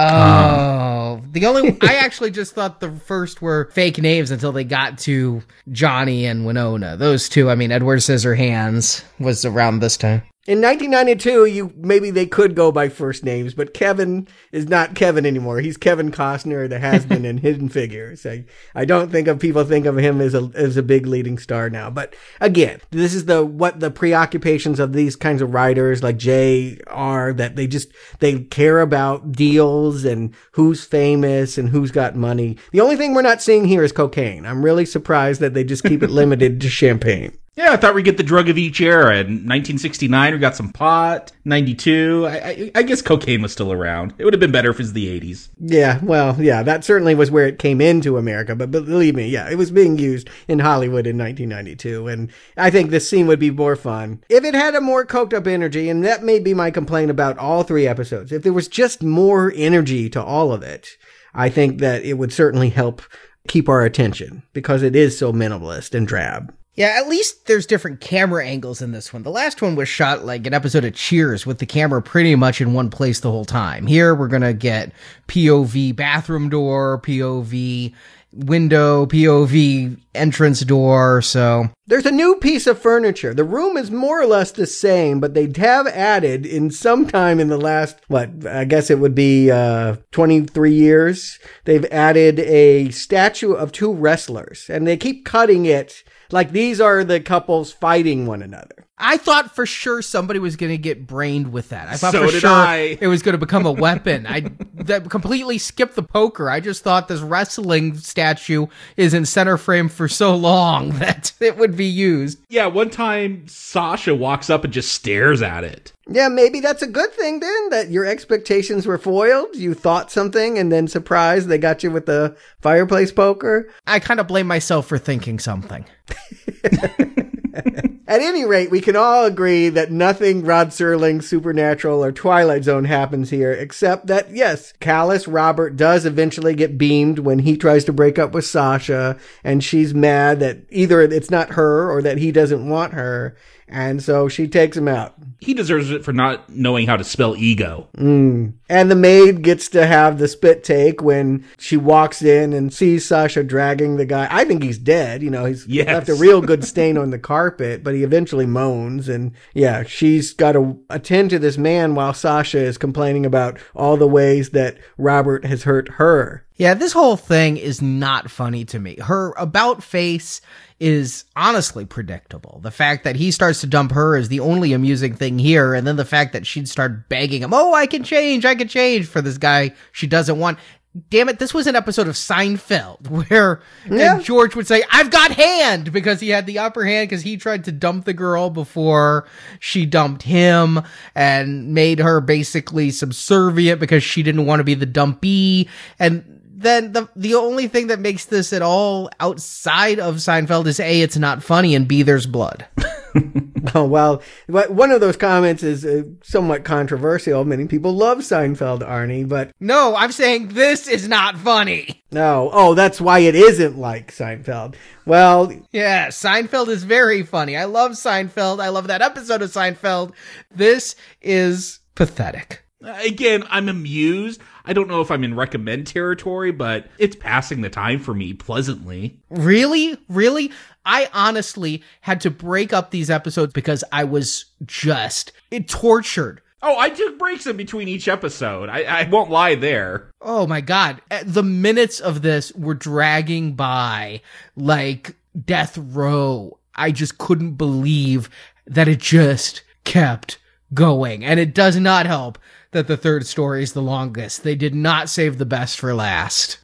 the only I actually just thought the first were fake names until they got to Johnny and Winona. Those two, I mean, Edward Scissorhands was around this time. In 1992, you maybe they could go by first names, but Kevin is not Kevin anymore. He's Kevin Costner, the has been in Hidden Figures. I, I don't think of people think of him as a as a big leading star now. But again, this is the what the preoccupations of these kinds of writers like Jay are that they just they care about deals and who's famous and who's got money. The only thing we're not seeing here is cocaine. I'm really surprised that they just keep it limited to champagne. Yeah, I thought we'd get the drug of each era. In 1969, we got some pot. 92, I, I, I guess cocaine was still around. It would have been better if it was the 80s. Yeah, well, yeah, that certainly was where it came into America, but, believe me, yeah, it was being used in Hollywood in 1992, and I think this scene would be more fun if it had a more coked up energy, and that may be my complaint about all three episodes. If there was just more energy to all of it, I think that it would certainly help keep our attention because it is so minimalist and drab. Yeah, at least there's different camera angles in this one. The last one was shot like an episode of Cheers with the camera pretty much in one place the whole time. Here we're going to get POV bathroom door, POV window POV entrance door. So There's a new piece of furniture. The room is more or less the same, but they have added in some time in the last, what, I guess it would be, uh, 23 years. They've added a statue of two wrestlers and they keep cutting it like these are the couples fighting one another. I thought for sure somebody was going to get brained with that. I thought So for did sure I. it was going to become a weapon. I that completely skipped the poker. I just thought this wrestling statue is in center frame for so long that it would be used. Yeah, one time Sasha walks up and just stares at it. Yeah, maybe that's a good thing then that your expectations were foiled. You thought something and then surprise, they got you with the fireplace poker. I kind of blame myself for thinking something. At any rate, we can all agree that nothing Rod Serling, Supernatural, or Twilight Zone happens here, except that, yes, Callous Robert does eventually get beamed when he tries to break up with Sasha, and she's mad that either it's not her or that he doesn't want her, and so she takes him out. He deserves it for not knowing how to spell ego. Mm. And the maid gets to have the spit take when she walks in and sees Sasha dragging the guy. I think he's dead. You know, he's Yes. left a real good stain on the carpet, but he eventually moans. And yeah, she's got to attend to this man while Sasha is complaining about all the ways that Robert has hurt her. Yeah, this whole thing is not funny to me. Her about face is honestly predictable. The fact that he starts to dump her is the only amusing thing here, and then the fact that she'd start begging him, "Oh, I can change, I can change" for this guy she doesn't want. Damn it, this was an episode of Seinfeld where Yeah. George would say, I've got hand because he had the upper hand because he tried to dump the girl before she dumped him and made her basically subservient because she didn't want to be the dumpy. And then the the only thing that makes this at all outside of Seinfeld is A, it's not funny, and B, there's blood. Oh, well, one of those comments is uh, somewhat controversial. Many people love Seinfeld, Arnie, but No, I'm saying this is not funny. no. Oh, that's why it isn't like Seinfeld. Well, Yeah, Seinfeld is very funny. I love Seinfeld. I love that episode of Seinfeld. This is pathetic. Again, I'm amused. I don't know if I'm in recommend territory, but it's passing the time for me pleasantly. Really? Really? I honestly had to break up these episodes because I was just tortured. Oh, I took breaks in between each episode. I, I won't lie there. Oh my god. Uh, The minutes of this were dragging by like death row. I just couldn't believe that it just kept going. And it does not help that the third story is the longest. They did not save the best for last.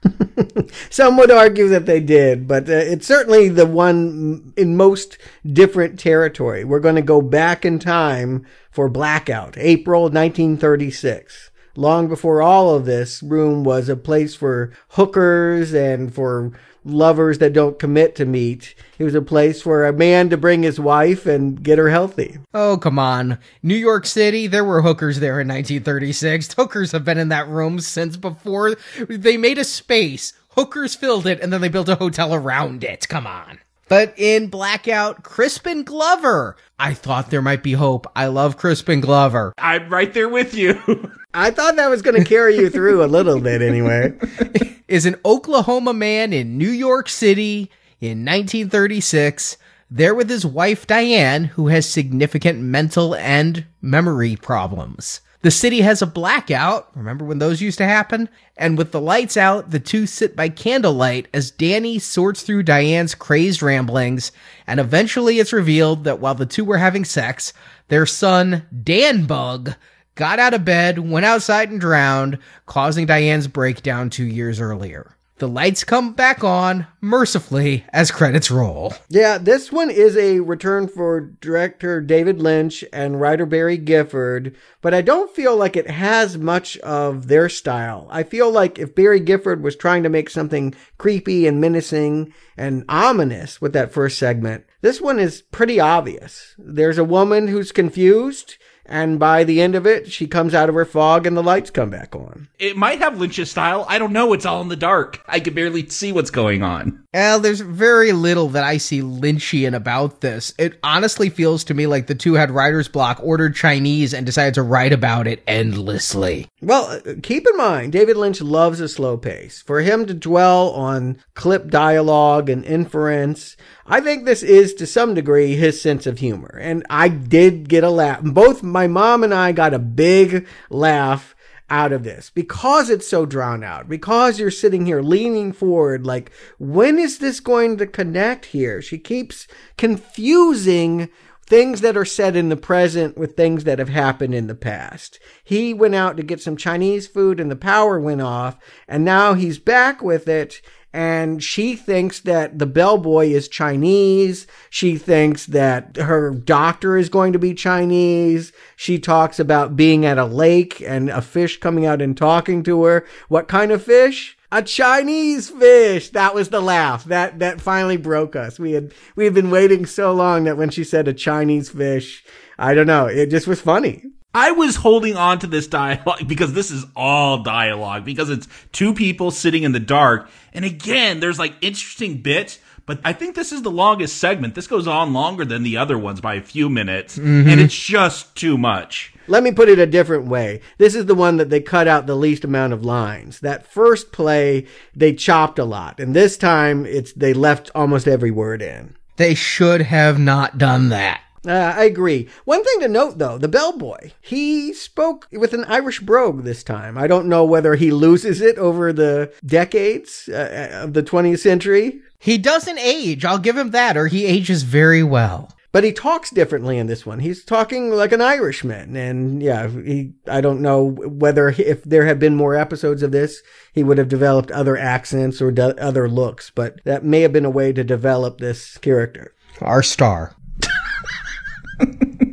Some would argue that they did, but uh, it's certainly the one in most different territory. We're going to go back in time for Blackout, April 1936. Long before all of this, Room was a place for hookers and for lovers that don't commit to meet. It was a place for a man to bring his wife and get her healthy. Oh, come on. New York City, there were hookers there in 1936. Hookers have been in that room since before they made a space. Hookers filled it and then they built a hotel around it. Come on. But in Blackout, Crispin Glover. I thought there might be hope. I love Crispin Glover. I'm right there with you. I thought that was going to carry you through a little bit anyway. Is an Oklahoma man in New York City in 1936, there with his wife Diane, who has significant mental and memory problems. The city has a blackout. Remember when those used to happen? And with the lights out, the two sit by candlelight as Danny sorts through Diane's crazed ramblings, and eventually it's revealed that while the two were having sex, their son, Dan Bug, got out of bed, went outside and drowned, causing Diane's breakdown two years earlier. The lights come back on, mercifully, as credits roll. Yeah, this one is a return for director David Lynch and writer Barry Gifford, but I don't feel like it has much of their style. I feel like if Barry Gifford was trying to make something creepy and menacing and ominous with that first segment, this one is pretty obvious. There's a woman who's confused, and by the end of it, she comes out of her fog and the lights come back on. it might have Lynch's style. I don't know. It's all in the dark. I can barely see what's going on. Well, there's very little that I see Lynchian about this. It honestly feels to me like the two had writer's block, ordered Chinese, and decided to write about it endlessly. Well, uh, keep in mind, David Lynch loves a slow pace. For him to dwell on clip dialogue and inference, I think this is to some degree his sense of humor. And I did get a laugh. Both my mom and I got a big laugh out of this because it's so drawn out, because you're sitting here leaning forward, like, when is this going to connect here? She keeps confusing things that are said in the present with things that have happened in the past. He went out to get some Chinese food and the power went off, and now he's back with it and she thinks that the bellboy is Chinese. She thinks that her doctor is going to be Chinese. She talks about being at a lake and a fish coming out and talking to her. What kind of fish? A Chinese fish. That was the laugh. That that finally broke us. We had we had been waiting so long that when she said a Chinese fish, I don't know, it just was funny. I was holding on to this dialogue because this is all dialogue because it's two people sitting in the dark. And again, there's like interesting bits, but I think this is the longest segment. This goes on longer than the other ones by a few minutes, mm-hmm. and it's just too much. Let me put it a different way. This is the one that they cut out the least amount of lines. That first play, they chopped a lot, and this time it's they left almost every word in. They should have not done that. Uh, I agree. One thing to note, though, the bellboy, he spoke with an Irish brogue this time. I don't know whether he loses it over the decades uh, uh of the 20th century. He doesn't age, I'll give him that, or he ages very well. But he talks differently in this one. He's talking like an Irishman. And yeah, he, I don't know whether if there had been more episodes of this, he would have developed other accents or do- other looks, but that may have been a way to develop this character. Our star.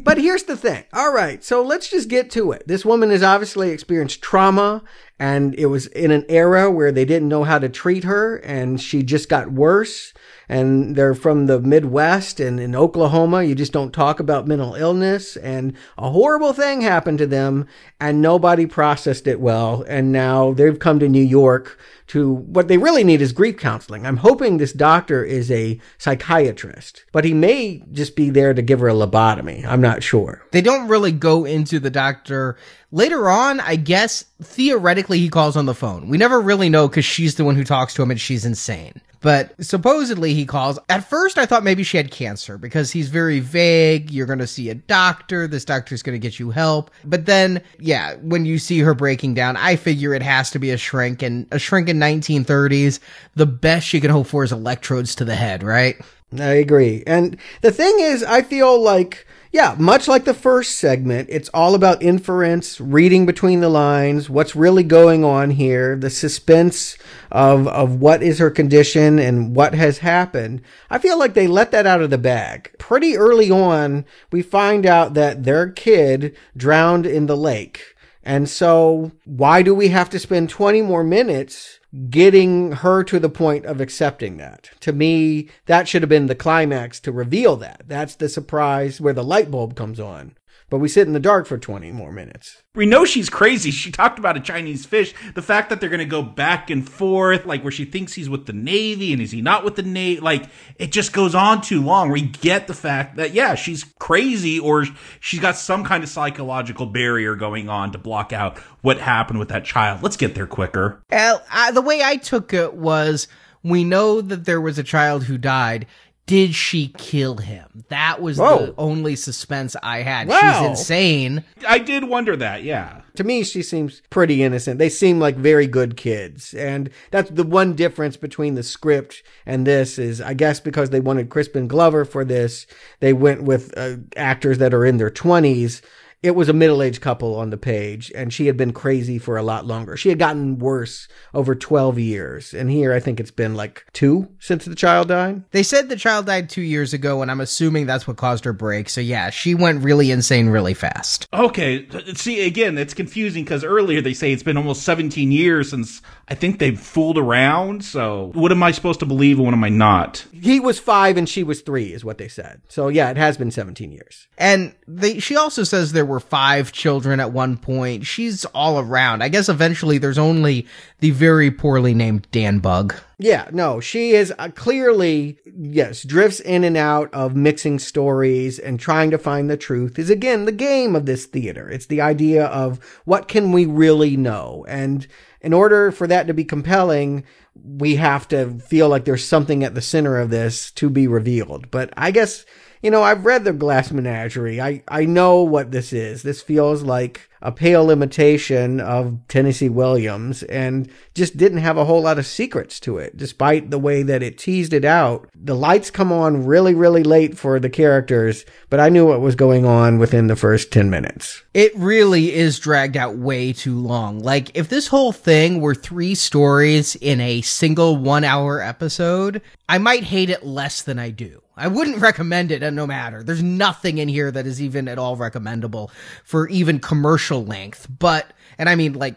But here's the thing. All right, so let's just get to it. This woman has obviously experienced trauma, and it was in an era where they didn't know how to treat her, and she just got worse. And they're from the Midwest, and in Oklahoma, you just don't talk about mental illness. And a horrible thing happened to them, and nobody processed it well. And now they've come to New York to what they really need is grief counseling. I'm hoping this doctor is a psychiatrist, but he may just be there to give her a lobotomy. I'm not sure. They don't really go into the doctor. Later on, I guess theoretically he calls on the phone. We never really know because she's the one who talks to him and she's insane. But supposedly he calls. At first, I thought maybe she had cancer because he's very vague. You're going to see a doctor. This doctor's going to get you help. But then, yeah, when you see her breaking down, I figure it has to be a shrink. And a shrink in 1930s, the best she can hope for is electrodes to the head, right? I agree. And the thing is, I feel like yeah, much like the first segment, it's all about inference, reading between the lines, what's really going on here, the suspense of of what is her condition and what has happened. I feel like they let that out of the bag. Pretty early on, we find out that their kid drowned in the lake. And so, why do we have to spend 20 more minutes getting her to the point of accepting that. To me, that should have been the climax to reveal that. That's the surprise where the light bulb comes on but we sit in the dark for 20 more minutes. We know she's crazy. She talked about a Chinese fish. The fact that they're going to go back and forth, like where she thinks he's with the Navy and is he not with the Navy, like it just goes on too long. We get the fact that, yeah, she's crazy or she's got some kind of psychological barrier going on to block out what happened with that child. Let's get there quicker. Uh, the way I took it was we know that there was a child who died did she kill him? That was Whoa. the only suspense I had. Wow. She's insane. I did wonder that, yeah. To me, she seems pretty innocent. They seem like very good kids. And that's the one difference between the script and this is, I guess, because they wanted Crispin Glover for this, they went with uh, actors that are in their 20s it was a middle-aged couple on the page and she had been crazy for a lot longer. She had gotten worse over 12 years and here i think it's been like two since the child died. They said the child died two years ago and i'm assuming that's what caused her break. So yeah she went really insane really fast. Okay see again it's confusing because earlier they say it's been almost 17 years since i think they've fooled around so what am i supposed to believe and what am i not he was five and she was three is what they said so yeah it has been 17 years and they, she also says there were five children at one point. She's all around. I guess eventually there's only the very poorly named Dan Bug. Yeah, no, she is uh, clearly, yes, drifts in and out of mixing stories and trying to find the truth is again the game of this theater. It's the idea of what can we really know? And in order for that to be compelling, we have to feel like there's something at the center of this to be revealed. But I guess, you know, I've read the Glass Menagerie. I, I know what this is. This feels like a pale imitation of Tennessee Williams and just didn't have a whole lot of secrets to it, despite the way that it teased it out. The lights come on really, really late for the characters, but I knew what was going on within the first 10 minutes. It really is dragged out way too long. Like, if this whole thing were three stories in a single one hour episode, I might hate it less than I do. I wouldn't recommend it uh, no matter. There's nothing in here that is even at all recommendable for even commercial length. But, and I mean like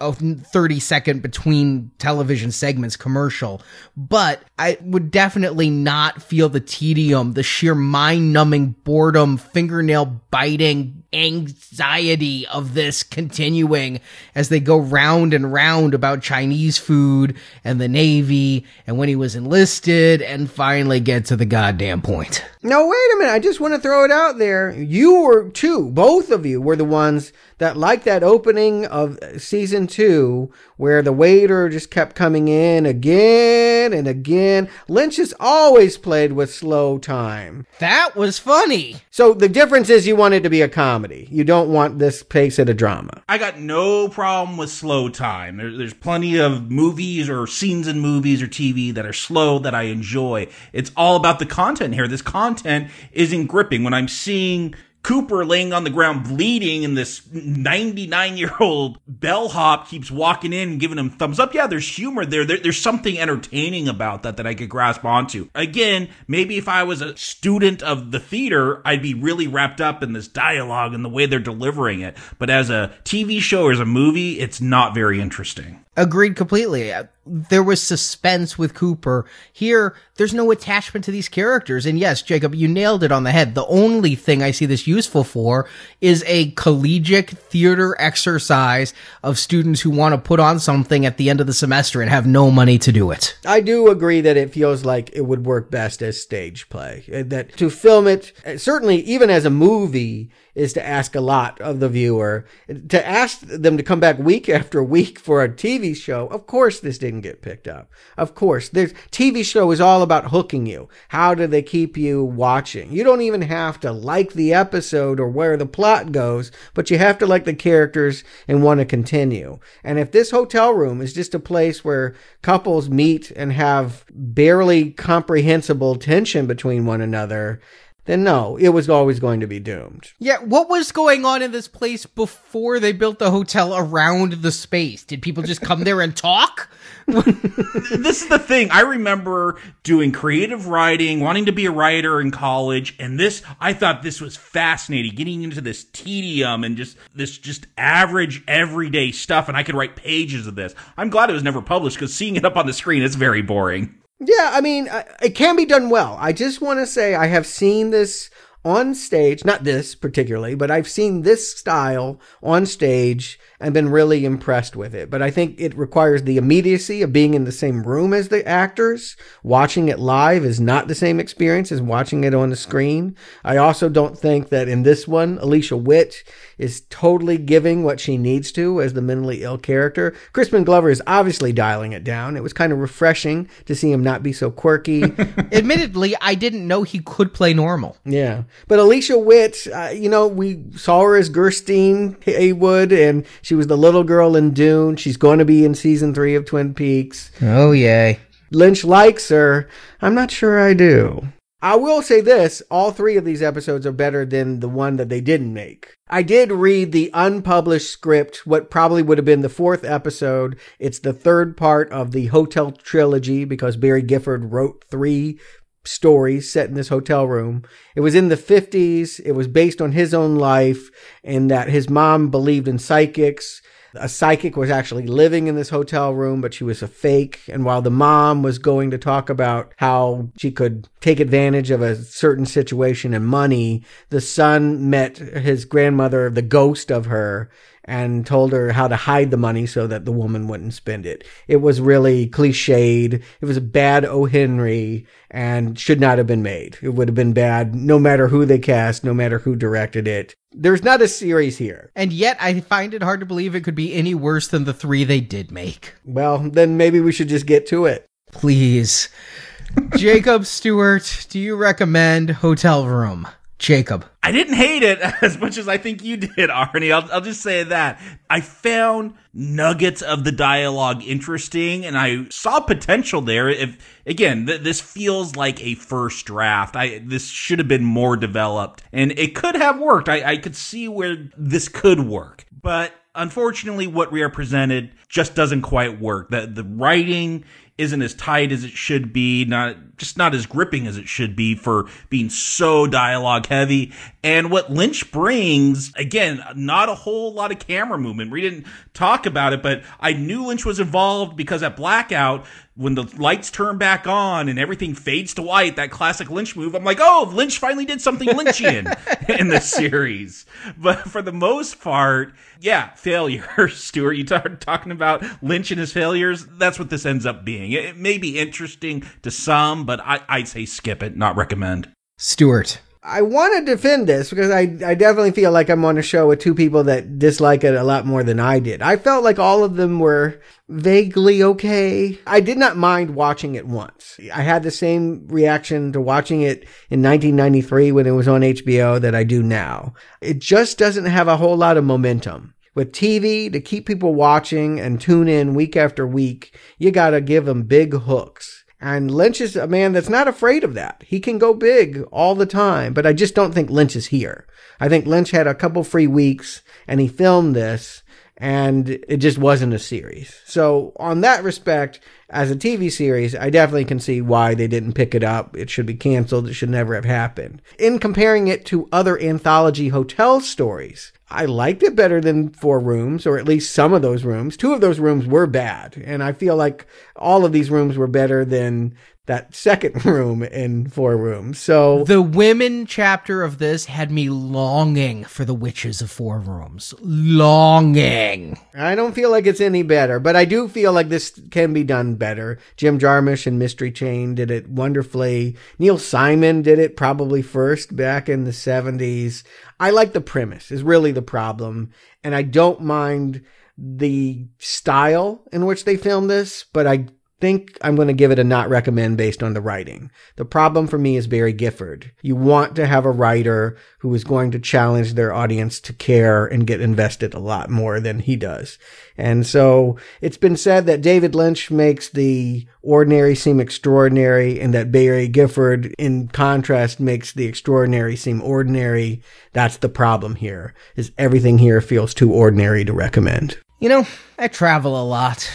a 30 second between television segments commercial, but I would definitely not feel the tedium, the sheer mind numbing boredom, fingernail biting anxiety of this continuing as they go round and round about Chinese food and the Navy and when he was enlisted and finally get to the goddamn point. No, wait a minute. I just want to throw it out there. You were two, both of you were the ones that liked that opening of season two where the waiter just kept coming in again and again. Lynch has always played with slow time. That was funny. So the difference is you want it to be a comedy. You don't want this pace at a drama. I got no problem with slow time. There, there's plenty of movies or scenes in movies or TV that are slow that I enjoy. It's all about the content here. This content isn't gripping. When I'm seeing Cooper laying on the ground bleeding and this 99 year old bellhop keeps walking in and giving him thumbs up. Yeah, there's humor there. there. There's something entertaining about that that I could grasp onto. Again, maybe if I was a student of the theater, I'd be really wrapped up in this dialogue and the way they're delivering it. But as a TV show or as a movie, it's not very interesting. Agreed completely. There was suspense with Cooper. Here, there's no attachment to these characters. And yes, Jacob, you nailed it on the head. The only thing I see this useful for is a collegiate theater exercise of students who want to put on something at the end of the semester and have no money to do it. I do agree that it feels like it would work best as stage play. That to film it, uh, certainly even as a movie, is to ask a lot of the viewer. To ask them to come back week after week for a TV show, of course this didn't get picked up. Of course, there's TV show is all about hooking you. How do they keep you watching? You don't even have to like the episode or where the plot goes, but you have to like the characters and want to continue. And if this hotel room is just a place where couples meet and have barely comprehensible tension between one another, then no, it was always going to be doomed. Yeah, what was going on in this place before they built the hotel around the space? Did people just come there and talk? this is the thing. I remember doing creative writing, wanting to be a writer in college, and this, I thought this was fascinating, getting into this tedium and just this just average everyday stuff, and I could write pages of this. I'm glad it was never published because seeing it up on the screen is very boring. Yeah, I mean, it can be done well. I just want to say I have seen this on stage, not this particularly, but I've seen this style on stage and been really impressed with it. But I think it requires the immediacy of being in the same room as the actors. Watching it live is not the same experience as watching it on the screen. I also don't think that in this one, Alicia Witt is totally giving what she needs to as the mentally ill character. Crispin Glover is obviously dialing it down. It was kind of refreshing to see him not be so quirky. Admittedly, I didn't know he could play normal. Yeah. But Alicia Witt, uh, you know, we saw her as Gersten Hayward and she was the little girl in Dune. She's going to be in season three of Twin Peaks. Oh, yay. Lynch likes her. I'm not sure I do. I will say this all three of these episodes are better than the one that they didn't make. I did read the unpublished script, what probably would have been the fourth episode. It's the third part of the Hotel trilogy because Barry Gifford wrote three stories set in this hotel room. It was in the 50s. It was based on his own life and that his mom believed in psychics. a psychic was actually living in this hotel room, but she was a fake. And while the mom was going to talk about how she could take advantage of a certain situation and money, the son met his grandmother, the ghost of her, and told her how to hide the money so that the woman wouldn't spend it. It was really cliched. It was a bad O. Henry and should not have been made. It would have been bad no matter who they cast, no matter who directed it. There's not a series here. And yet I find it hard to believe it could be any worse than the three they did make. Well, then maybe we should just get to it. Please. Jacob Stewart, do you recommend Hotel Room? Jacob. I didn't hate it as much as I think you did, Arnie. I'll, I'll just say that. I found nuggets of the dialogue interesting and I saw potential there. If, again, th- this feels like a first draft. I, this should have been more developed and it could have worked. I, I could see where this could work, but unfortunately what we are presented just doesn't quite work. The, the writing isn't as tight as it should be, not just not as gripping as it should be for being so dialogue heavy. And what Lynch brings, again, not a whole lot of camera movement. We didn't talk about it, but I knew Lynch was involved because at Blackout, when the lights turn back on and everything fades to white, that classic Lynch move, I'm like, oh, Lynch finally did something Lynchian in this series. But for the most part, yeah, failure. Stuart, you start talking about Lynch and his failures. That's what this ends up being. It may be interesting to some, but I, I'd say skip it, not recommend. Stuart. I want to defend this because I, I definitely feel like I'm on a show with two people that dislike it a lot more than I did. I felt like all of them were vaguely okay. I did not mind watching it once. I had the same reaction to watching it in 1993 when it was on HBO that I do now. It just doesn't have a whole lot of momentum. With TV, to keep people watching and tune in week after week, you gotta give them big hooks. And Lynch is a man that's not afraid of that. He can go big all the time, but I just don't think Lynch is here. I think Lynch had a couple free weeks and he filmed this and it just wasn't a series. So on that respect, as a TV series, I definitely can see why they didn't pick it up. It should be canceled. It should never have happened. In comparing it to other anthology hotel stories, I liked it better than Four Rooms, or at least some of those rooms. Two of those rooms were bad, and I feel like all of these rooms were better than that second room in Four Rooms. So the women chapter of this had me longing for the Witches of Four Rooms. Longing. I don't feel like it's any better, but I do feel like this can be done better. Jim Jarmusch and Mystery Train did it wonderfully. Neil Simon did it probably first back in the 70s. I like the premise is really the problem. And I don't mind the style in which they filmed this, but I think I'm going to give it a not recommend based on the writing. The problem for me is Barry Gifford. You want to have a writer who is going to challenge their audience to care and get invested a lot more than he does. And so it's been said that David Lynch makes the ordinary seem extraordinary and that Barry Gifford in contrast makes the extraordinary seem ordinary. That's the problem here is everything here feels too ordinary to recommend. You know, I travel a lot.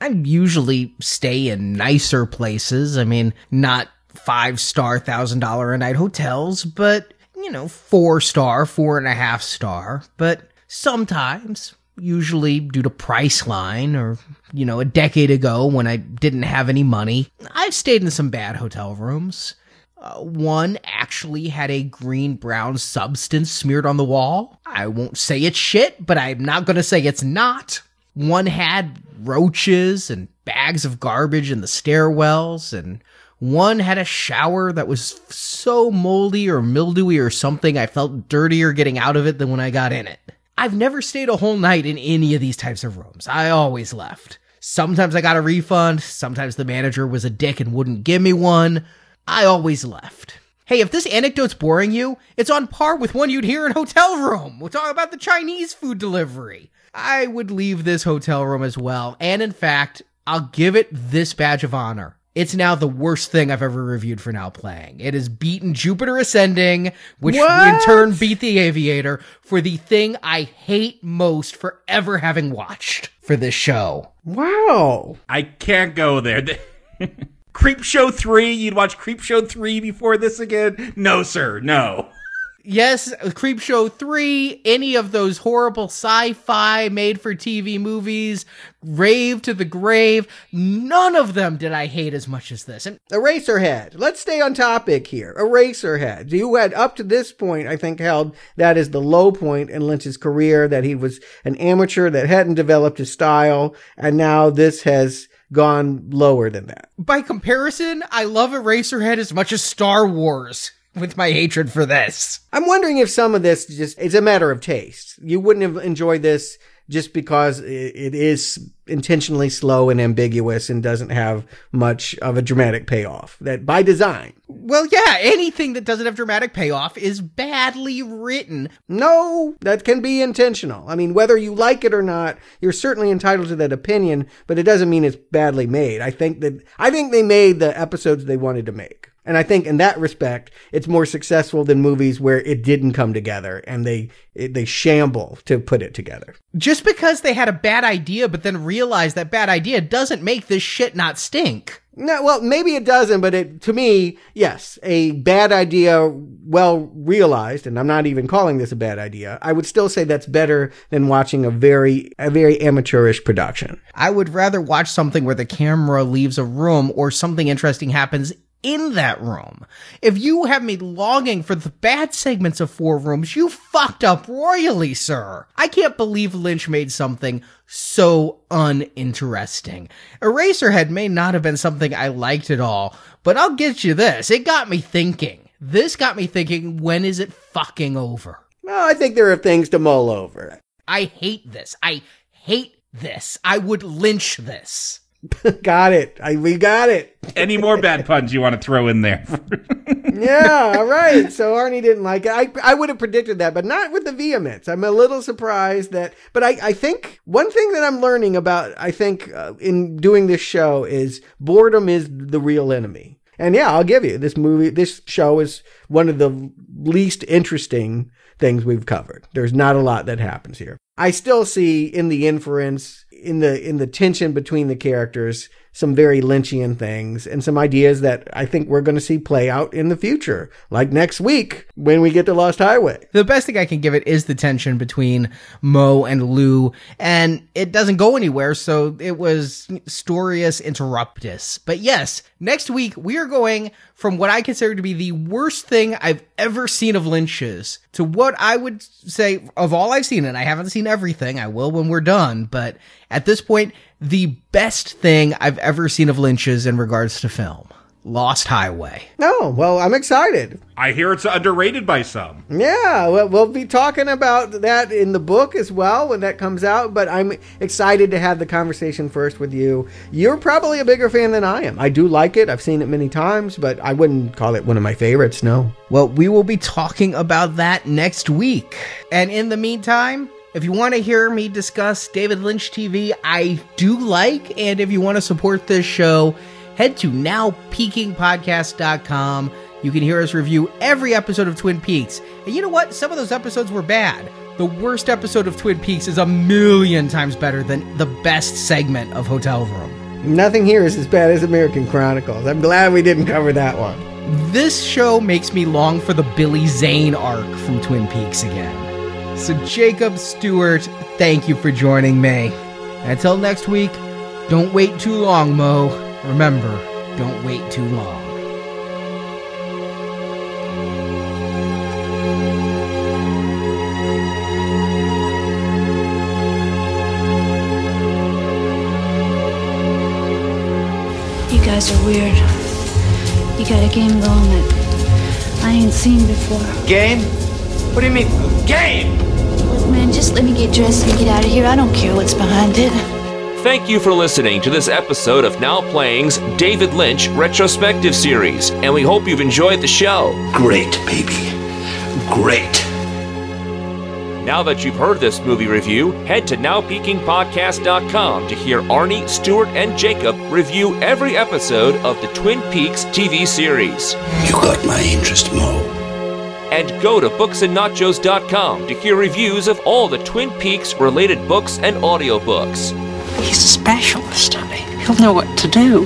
I usually stay in nicer places. I mean, not five star, thousand dollar a night hotels, but, you know, four star, four and a half star. But sometimes, usually due to Priceline or, you know, a decade ago when I didn't have any money, I've stayed in some bad hotel rooms. Uh, one actually had a green brown substance smeared on the wall. I won't say it's shit, but I'm not gonna say it's not. One had roaches and bags of garbage in the stairwells, and one had a shower that was so moldy or mildewy or something I felt dirtier getting out of it than when I got in it. I've never stayed a whole night in any of these types of rooms. I always left. Sometimes I got a refund, sometimes the manager was a dick and wouldn't give me one. I always left. Hey, if this anecdote's boring you, it's on par with one you'd hear in a hotel room. We'll talk about the Chinese food delivery. I would leave this hotel room as well. And in fact, I'll give it this badge of honor. It's now the worst thing I've ever reviewed for now playing. It has beaten Jupiter Ascending, which What? in turn beat The Aviator for the thing I hate most for ever having watched for this show. Wow. I can't go there. Creepshow 3, you'd watch Creepshow 3 before this again? No, sir, no. Yes, Creepshow 3, any of those horrible sci-fi made for TV movies, Rave to the Grave, none of them did I hate as much as this. And Eraserhead. Let's stay on topic here. Eraserhead. You had up to this point, I think, held that is the low point in Lynch's career, that he was an amateur that hadn't developed his style, and now this has gone lower than that. by comparison, I love Eraserhead as much as Star Wars with my hatred for this. I'm wondering if some of this just it's a matter of taste. You wouldn't have enjoyed this just because it is intentionally slow and ambiguous and doesn't have much of a dramatic payoff. That by design. Well, yeah, anything that doesn't have dramatic payoff is badly written. No, that can be intentional. I mean, whether you like it or not, you're certainly entitled to that opinion, but it doesn't mean it's badly made. I think that I think they made the episodes they wanted to make. And I think in that respect, it's more successful than movies where it didn't come together and they they shamble to put it together. Just because they had a bad idea, but then realized that bad idea doesn't make this shit not stink. No, well, maybe it doesn't, but it to me, yes, a bad idea, well realized, and I'm not even calling this a bad idea. I would still say that's better than watching a very a very amateurish production. I would rather watch something where the camera leaves a room or something interesting happens in that room. If you have me longing for the bad segments of Four Rooms, you fucked up royally, sir. I can't believe Lynch made something so uninteresting. Eraserhead may not have been something I liked at all, but I'll get you this. It got me thinking. This got me thinking, when is it fucking over? Well, I think there are things to mull over. I hate this. I hate this. I would lynch this. got it. I, we got it. Any more bad puns you want to throw in there? Yeah, all right. So Arnie didn't like it. I, I would have predicted that, but not with the vehemence. I'm a little surprised that, but I, I think one thing that I'm learning about, I think, uh, in doing this show is boredom is the real enemy. And yeah, I'll give you this movie, this show is one of the least interesting things we've covered. There's not a lot that happens here. I still see in the inference, in the in the tension between the characters, some very Lynchian things and some ideas that I think we're going to see play out in the future, like next week when we get to Lost Highway. The best thing I can give it is the tension between Mo and Lou, and it doesn't go anywhere, so it was storius interruptus. But yes, next week we are going from what I consider to be the worst thing I've ever seen of Lynch's to what I would say of all I've seen, and I haven't seen everything, I will when we're done, but at this point, the best thing I've ever seen of Lynch's in regards to film. Lost Highway. No, well, I'm excited. I hear it's underrated by some. Yeah, well, we'll be talking about that in the book as well when that comes out. But I'm excited to have the conversation first with you. You're probably a bigger fan than I am. I do like it. I've seen it many times, but I wouldn't call it one of my favorites. No. Well, we will be talking about that next week. And in the meantime, if you want to hear me discuss David Lynch TV, I do like, and if you want to support this show, head to nowpeakingpodcast.com. You can hear us review every episode of Twin Peaks. And you know what? Some of those episodes were bad. The worst episode of Twin Peaks is a million times better than the best segment of Hotel Room. Nothing here is as bad as American Chronicles. I'm glad we didn't cover that one. This show makes me long for the Billy Zane arc from Twin Peaks again. So, Jacob Stewart, thank you for joining me. Until next week, don't wait too long, Mo. Remember, don't wait too long. You guys are weird. You got a game going that I ain't seen before. Game? What do you mean, game? Look, man, just let me get dressed and get out of here. I don't care what's behind it. Thank you for listening to this episode of Now Playing's David Lynch Retrospective Series, and we hope you've enjoyed the show. Great, baby. Great. Now that you've heard this movie review, head to NowPeakingPodcast.com to hear Arnie, Stewart, and Jacob review every episode of the Twin Peaks TV series. You got my interest, Mo. And go to booksandnachos.com to hear reviews of all the Twin Peaks related books and audiobooks. He's a specialist, honey. He'll know what to do.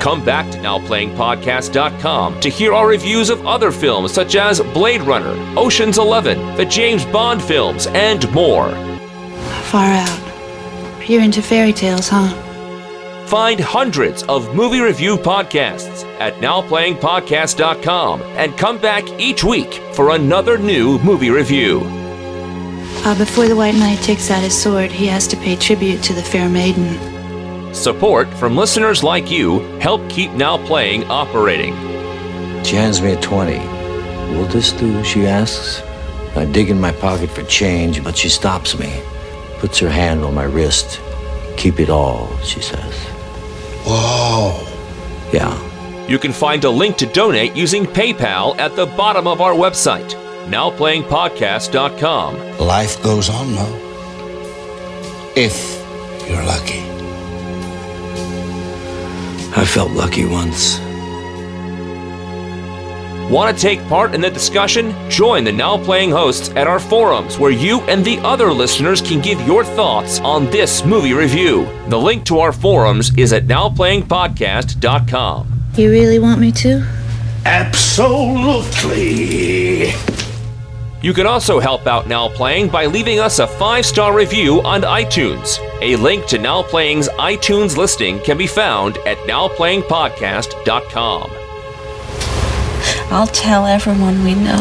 Come back to NowPlayingPodcast.com to hear our reviews of other films such as Blade Runner, Ocean's Eleven, the James Bond films, and more. Far out. You're into fairy tales, huh? Find hundreds of movie review podcasts at NowPlayingPodcast.com and come back each week for another new movie review. Uh, before the White Knight takes out his sword, he has to pay tribute to the fair maiden. Support from listeners like you help keep Now Playing operating. She hands me a 20. Will this do? She asks. I dig in my pocket for change, but she stops me, puts her hand on my wrist. Keep it all, she says. Whoa. Yeah. You can find a link to donate using PayPal at the bottom of our website, nowplayingpodcast.com. Life goes on, Mo. If you're lucky. I felt lucky once. Want to take part in the discussion? Join the Now Playing hosts at our forums where you and the other listeners can give your thoughts on this movie review. The link to our forums is at nowplayingpodcast.com. You really want me to? Absolutely. You can also help out Now Playing by leaving us a five star review on iTunes. A link to Now Playing's iTunes listing can be found at nowplayingpodcast.com. I'll tell everyone we know.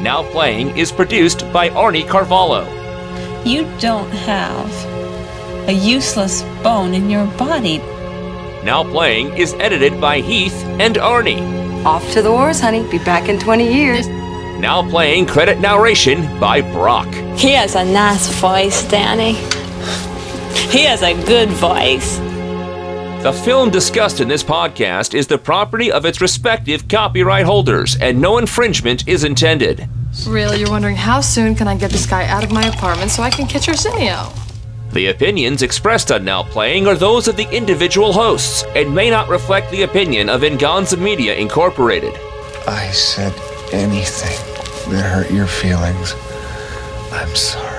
Now Playing is produced by Arnie Carvalho. You don't have a useless bone in your body. Now Playing is edited by Heath and Arnie. Off to the wars, honey. Be back in 20 years. Now Playing credit narration by Brock. He has a nice voice, Danny. He has a good voice. The film discussed in this podcast is the property of its respective copyright holders, and no infringement is intended. Really, you're wondering how soon can I get this guy out of my apartment so I can catch Arsenio? The opinions expressed on Now Playing are those of the individual hosts and may not reflect the opinion of Venganza Media Incorporated. I said anything that hurt your feelings. I'm sorry.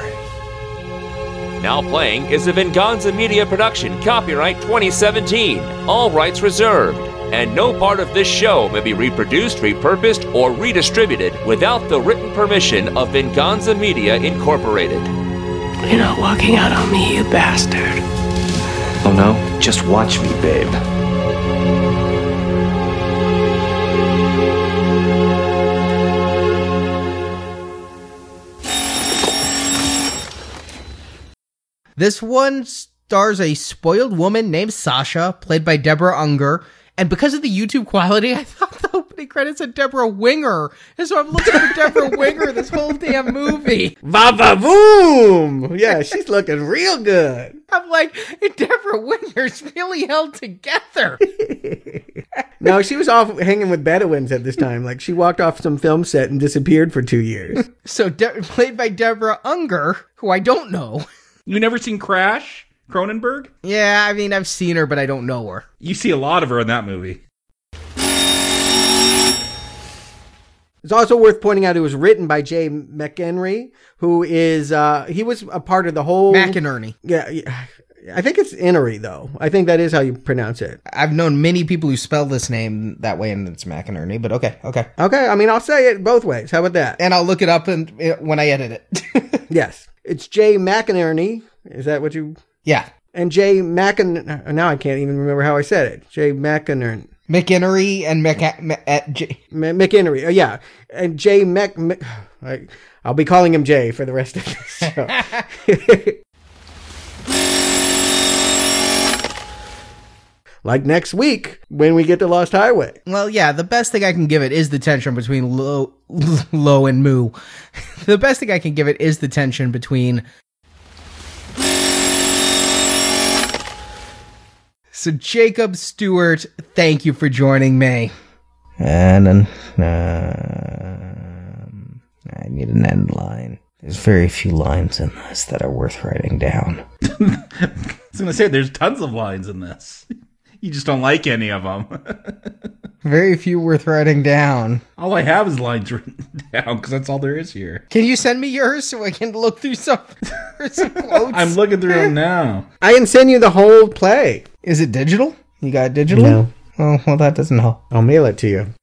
Now Playing is a Venganza Media production, copyright 2017, all rights reserved. And no part of this show may be reproduced, repurposed, or redistributed without the written permission of Venganza Media Incorporated. You're not walking out on me, you bastard. Oh no? Just watch me, babe. This one stars a spoiled woman named Sasha, played by Deborah Unger. And because of the YouTube quality, I thought the opening credits said Deborah Winger. And so I'm looking for Deborah Winger this whole damn movie. Va va boom! Yeah, she's looking real good. I'm like, Deborah Winger's really held together. no, she was off hanging with Bedouins at this time. Like she walked off some film set and disappeared for two years. so De- played by Deborah Unger, who I don't know. You never seen Crash? Cronenberg? Yeah, I mean, I've seen her, but I don't know her. You see a lot of her in that movie. It's also worth pointing out it was written by Jay McEnry, who is uh he was a part of the whole McInerney. Yeah, yeah. I think it's Innery though. I think that is how you pronounce it. I've known many people who spell this name that way, and it's McInerney. But okay, okay, okay. I mean, I'll say it both ways. How about that? And I'll look it up and uh, when I edit it. yes, it's Jay McInerney. Is that what you? Yeah. And Jay McIn. Uh, now I can't even remember how I said it. Jay McInerney. McInnery and Mc, at uh, J- McInnery. Oh, yeah. And Jay Mc. Mc I, I'll be calling him Jay for the rest of this like next week when we get to Lost Highway. Well, yeah, the best thing I can give it is the tension between Low, Lo and Moo. the best thing I can give it is the tension between. So, Jacob Stewart, thank you for joining me. And then, uh, I need an end line. There's very few lines in this that are worth writing down. I was going to say, there's tons of lines in this. You just don't like any of them. Very few worth writing down. All I have is lines written down because that's all there is here. Can you send me yours so I can look through some, some quotes? I'm looking through them now. I can send you the whole play. Is it digital? You got it digitally? No. Oh, well, that doesn't help. I'll mail it to you.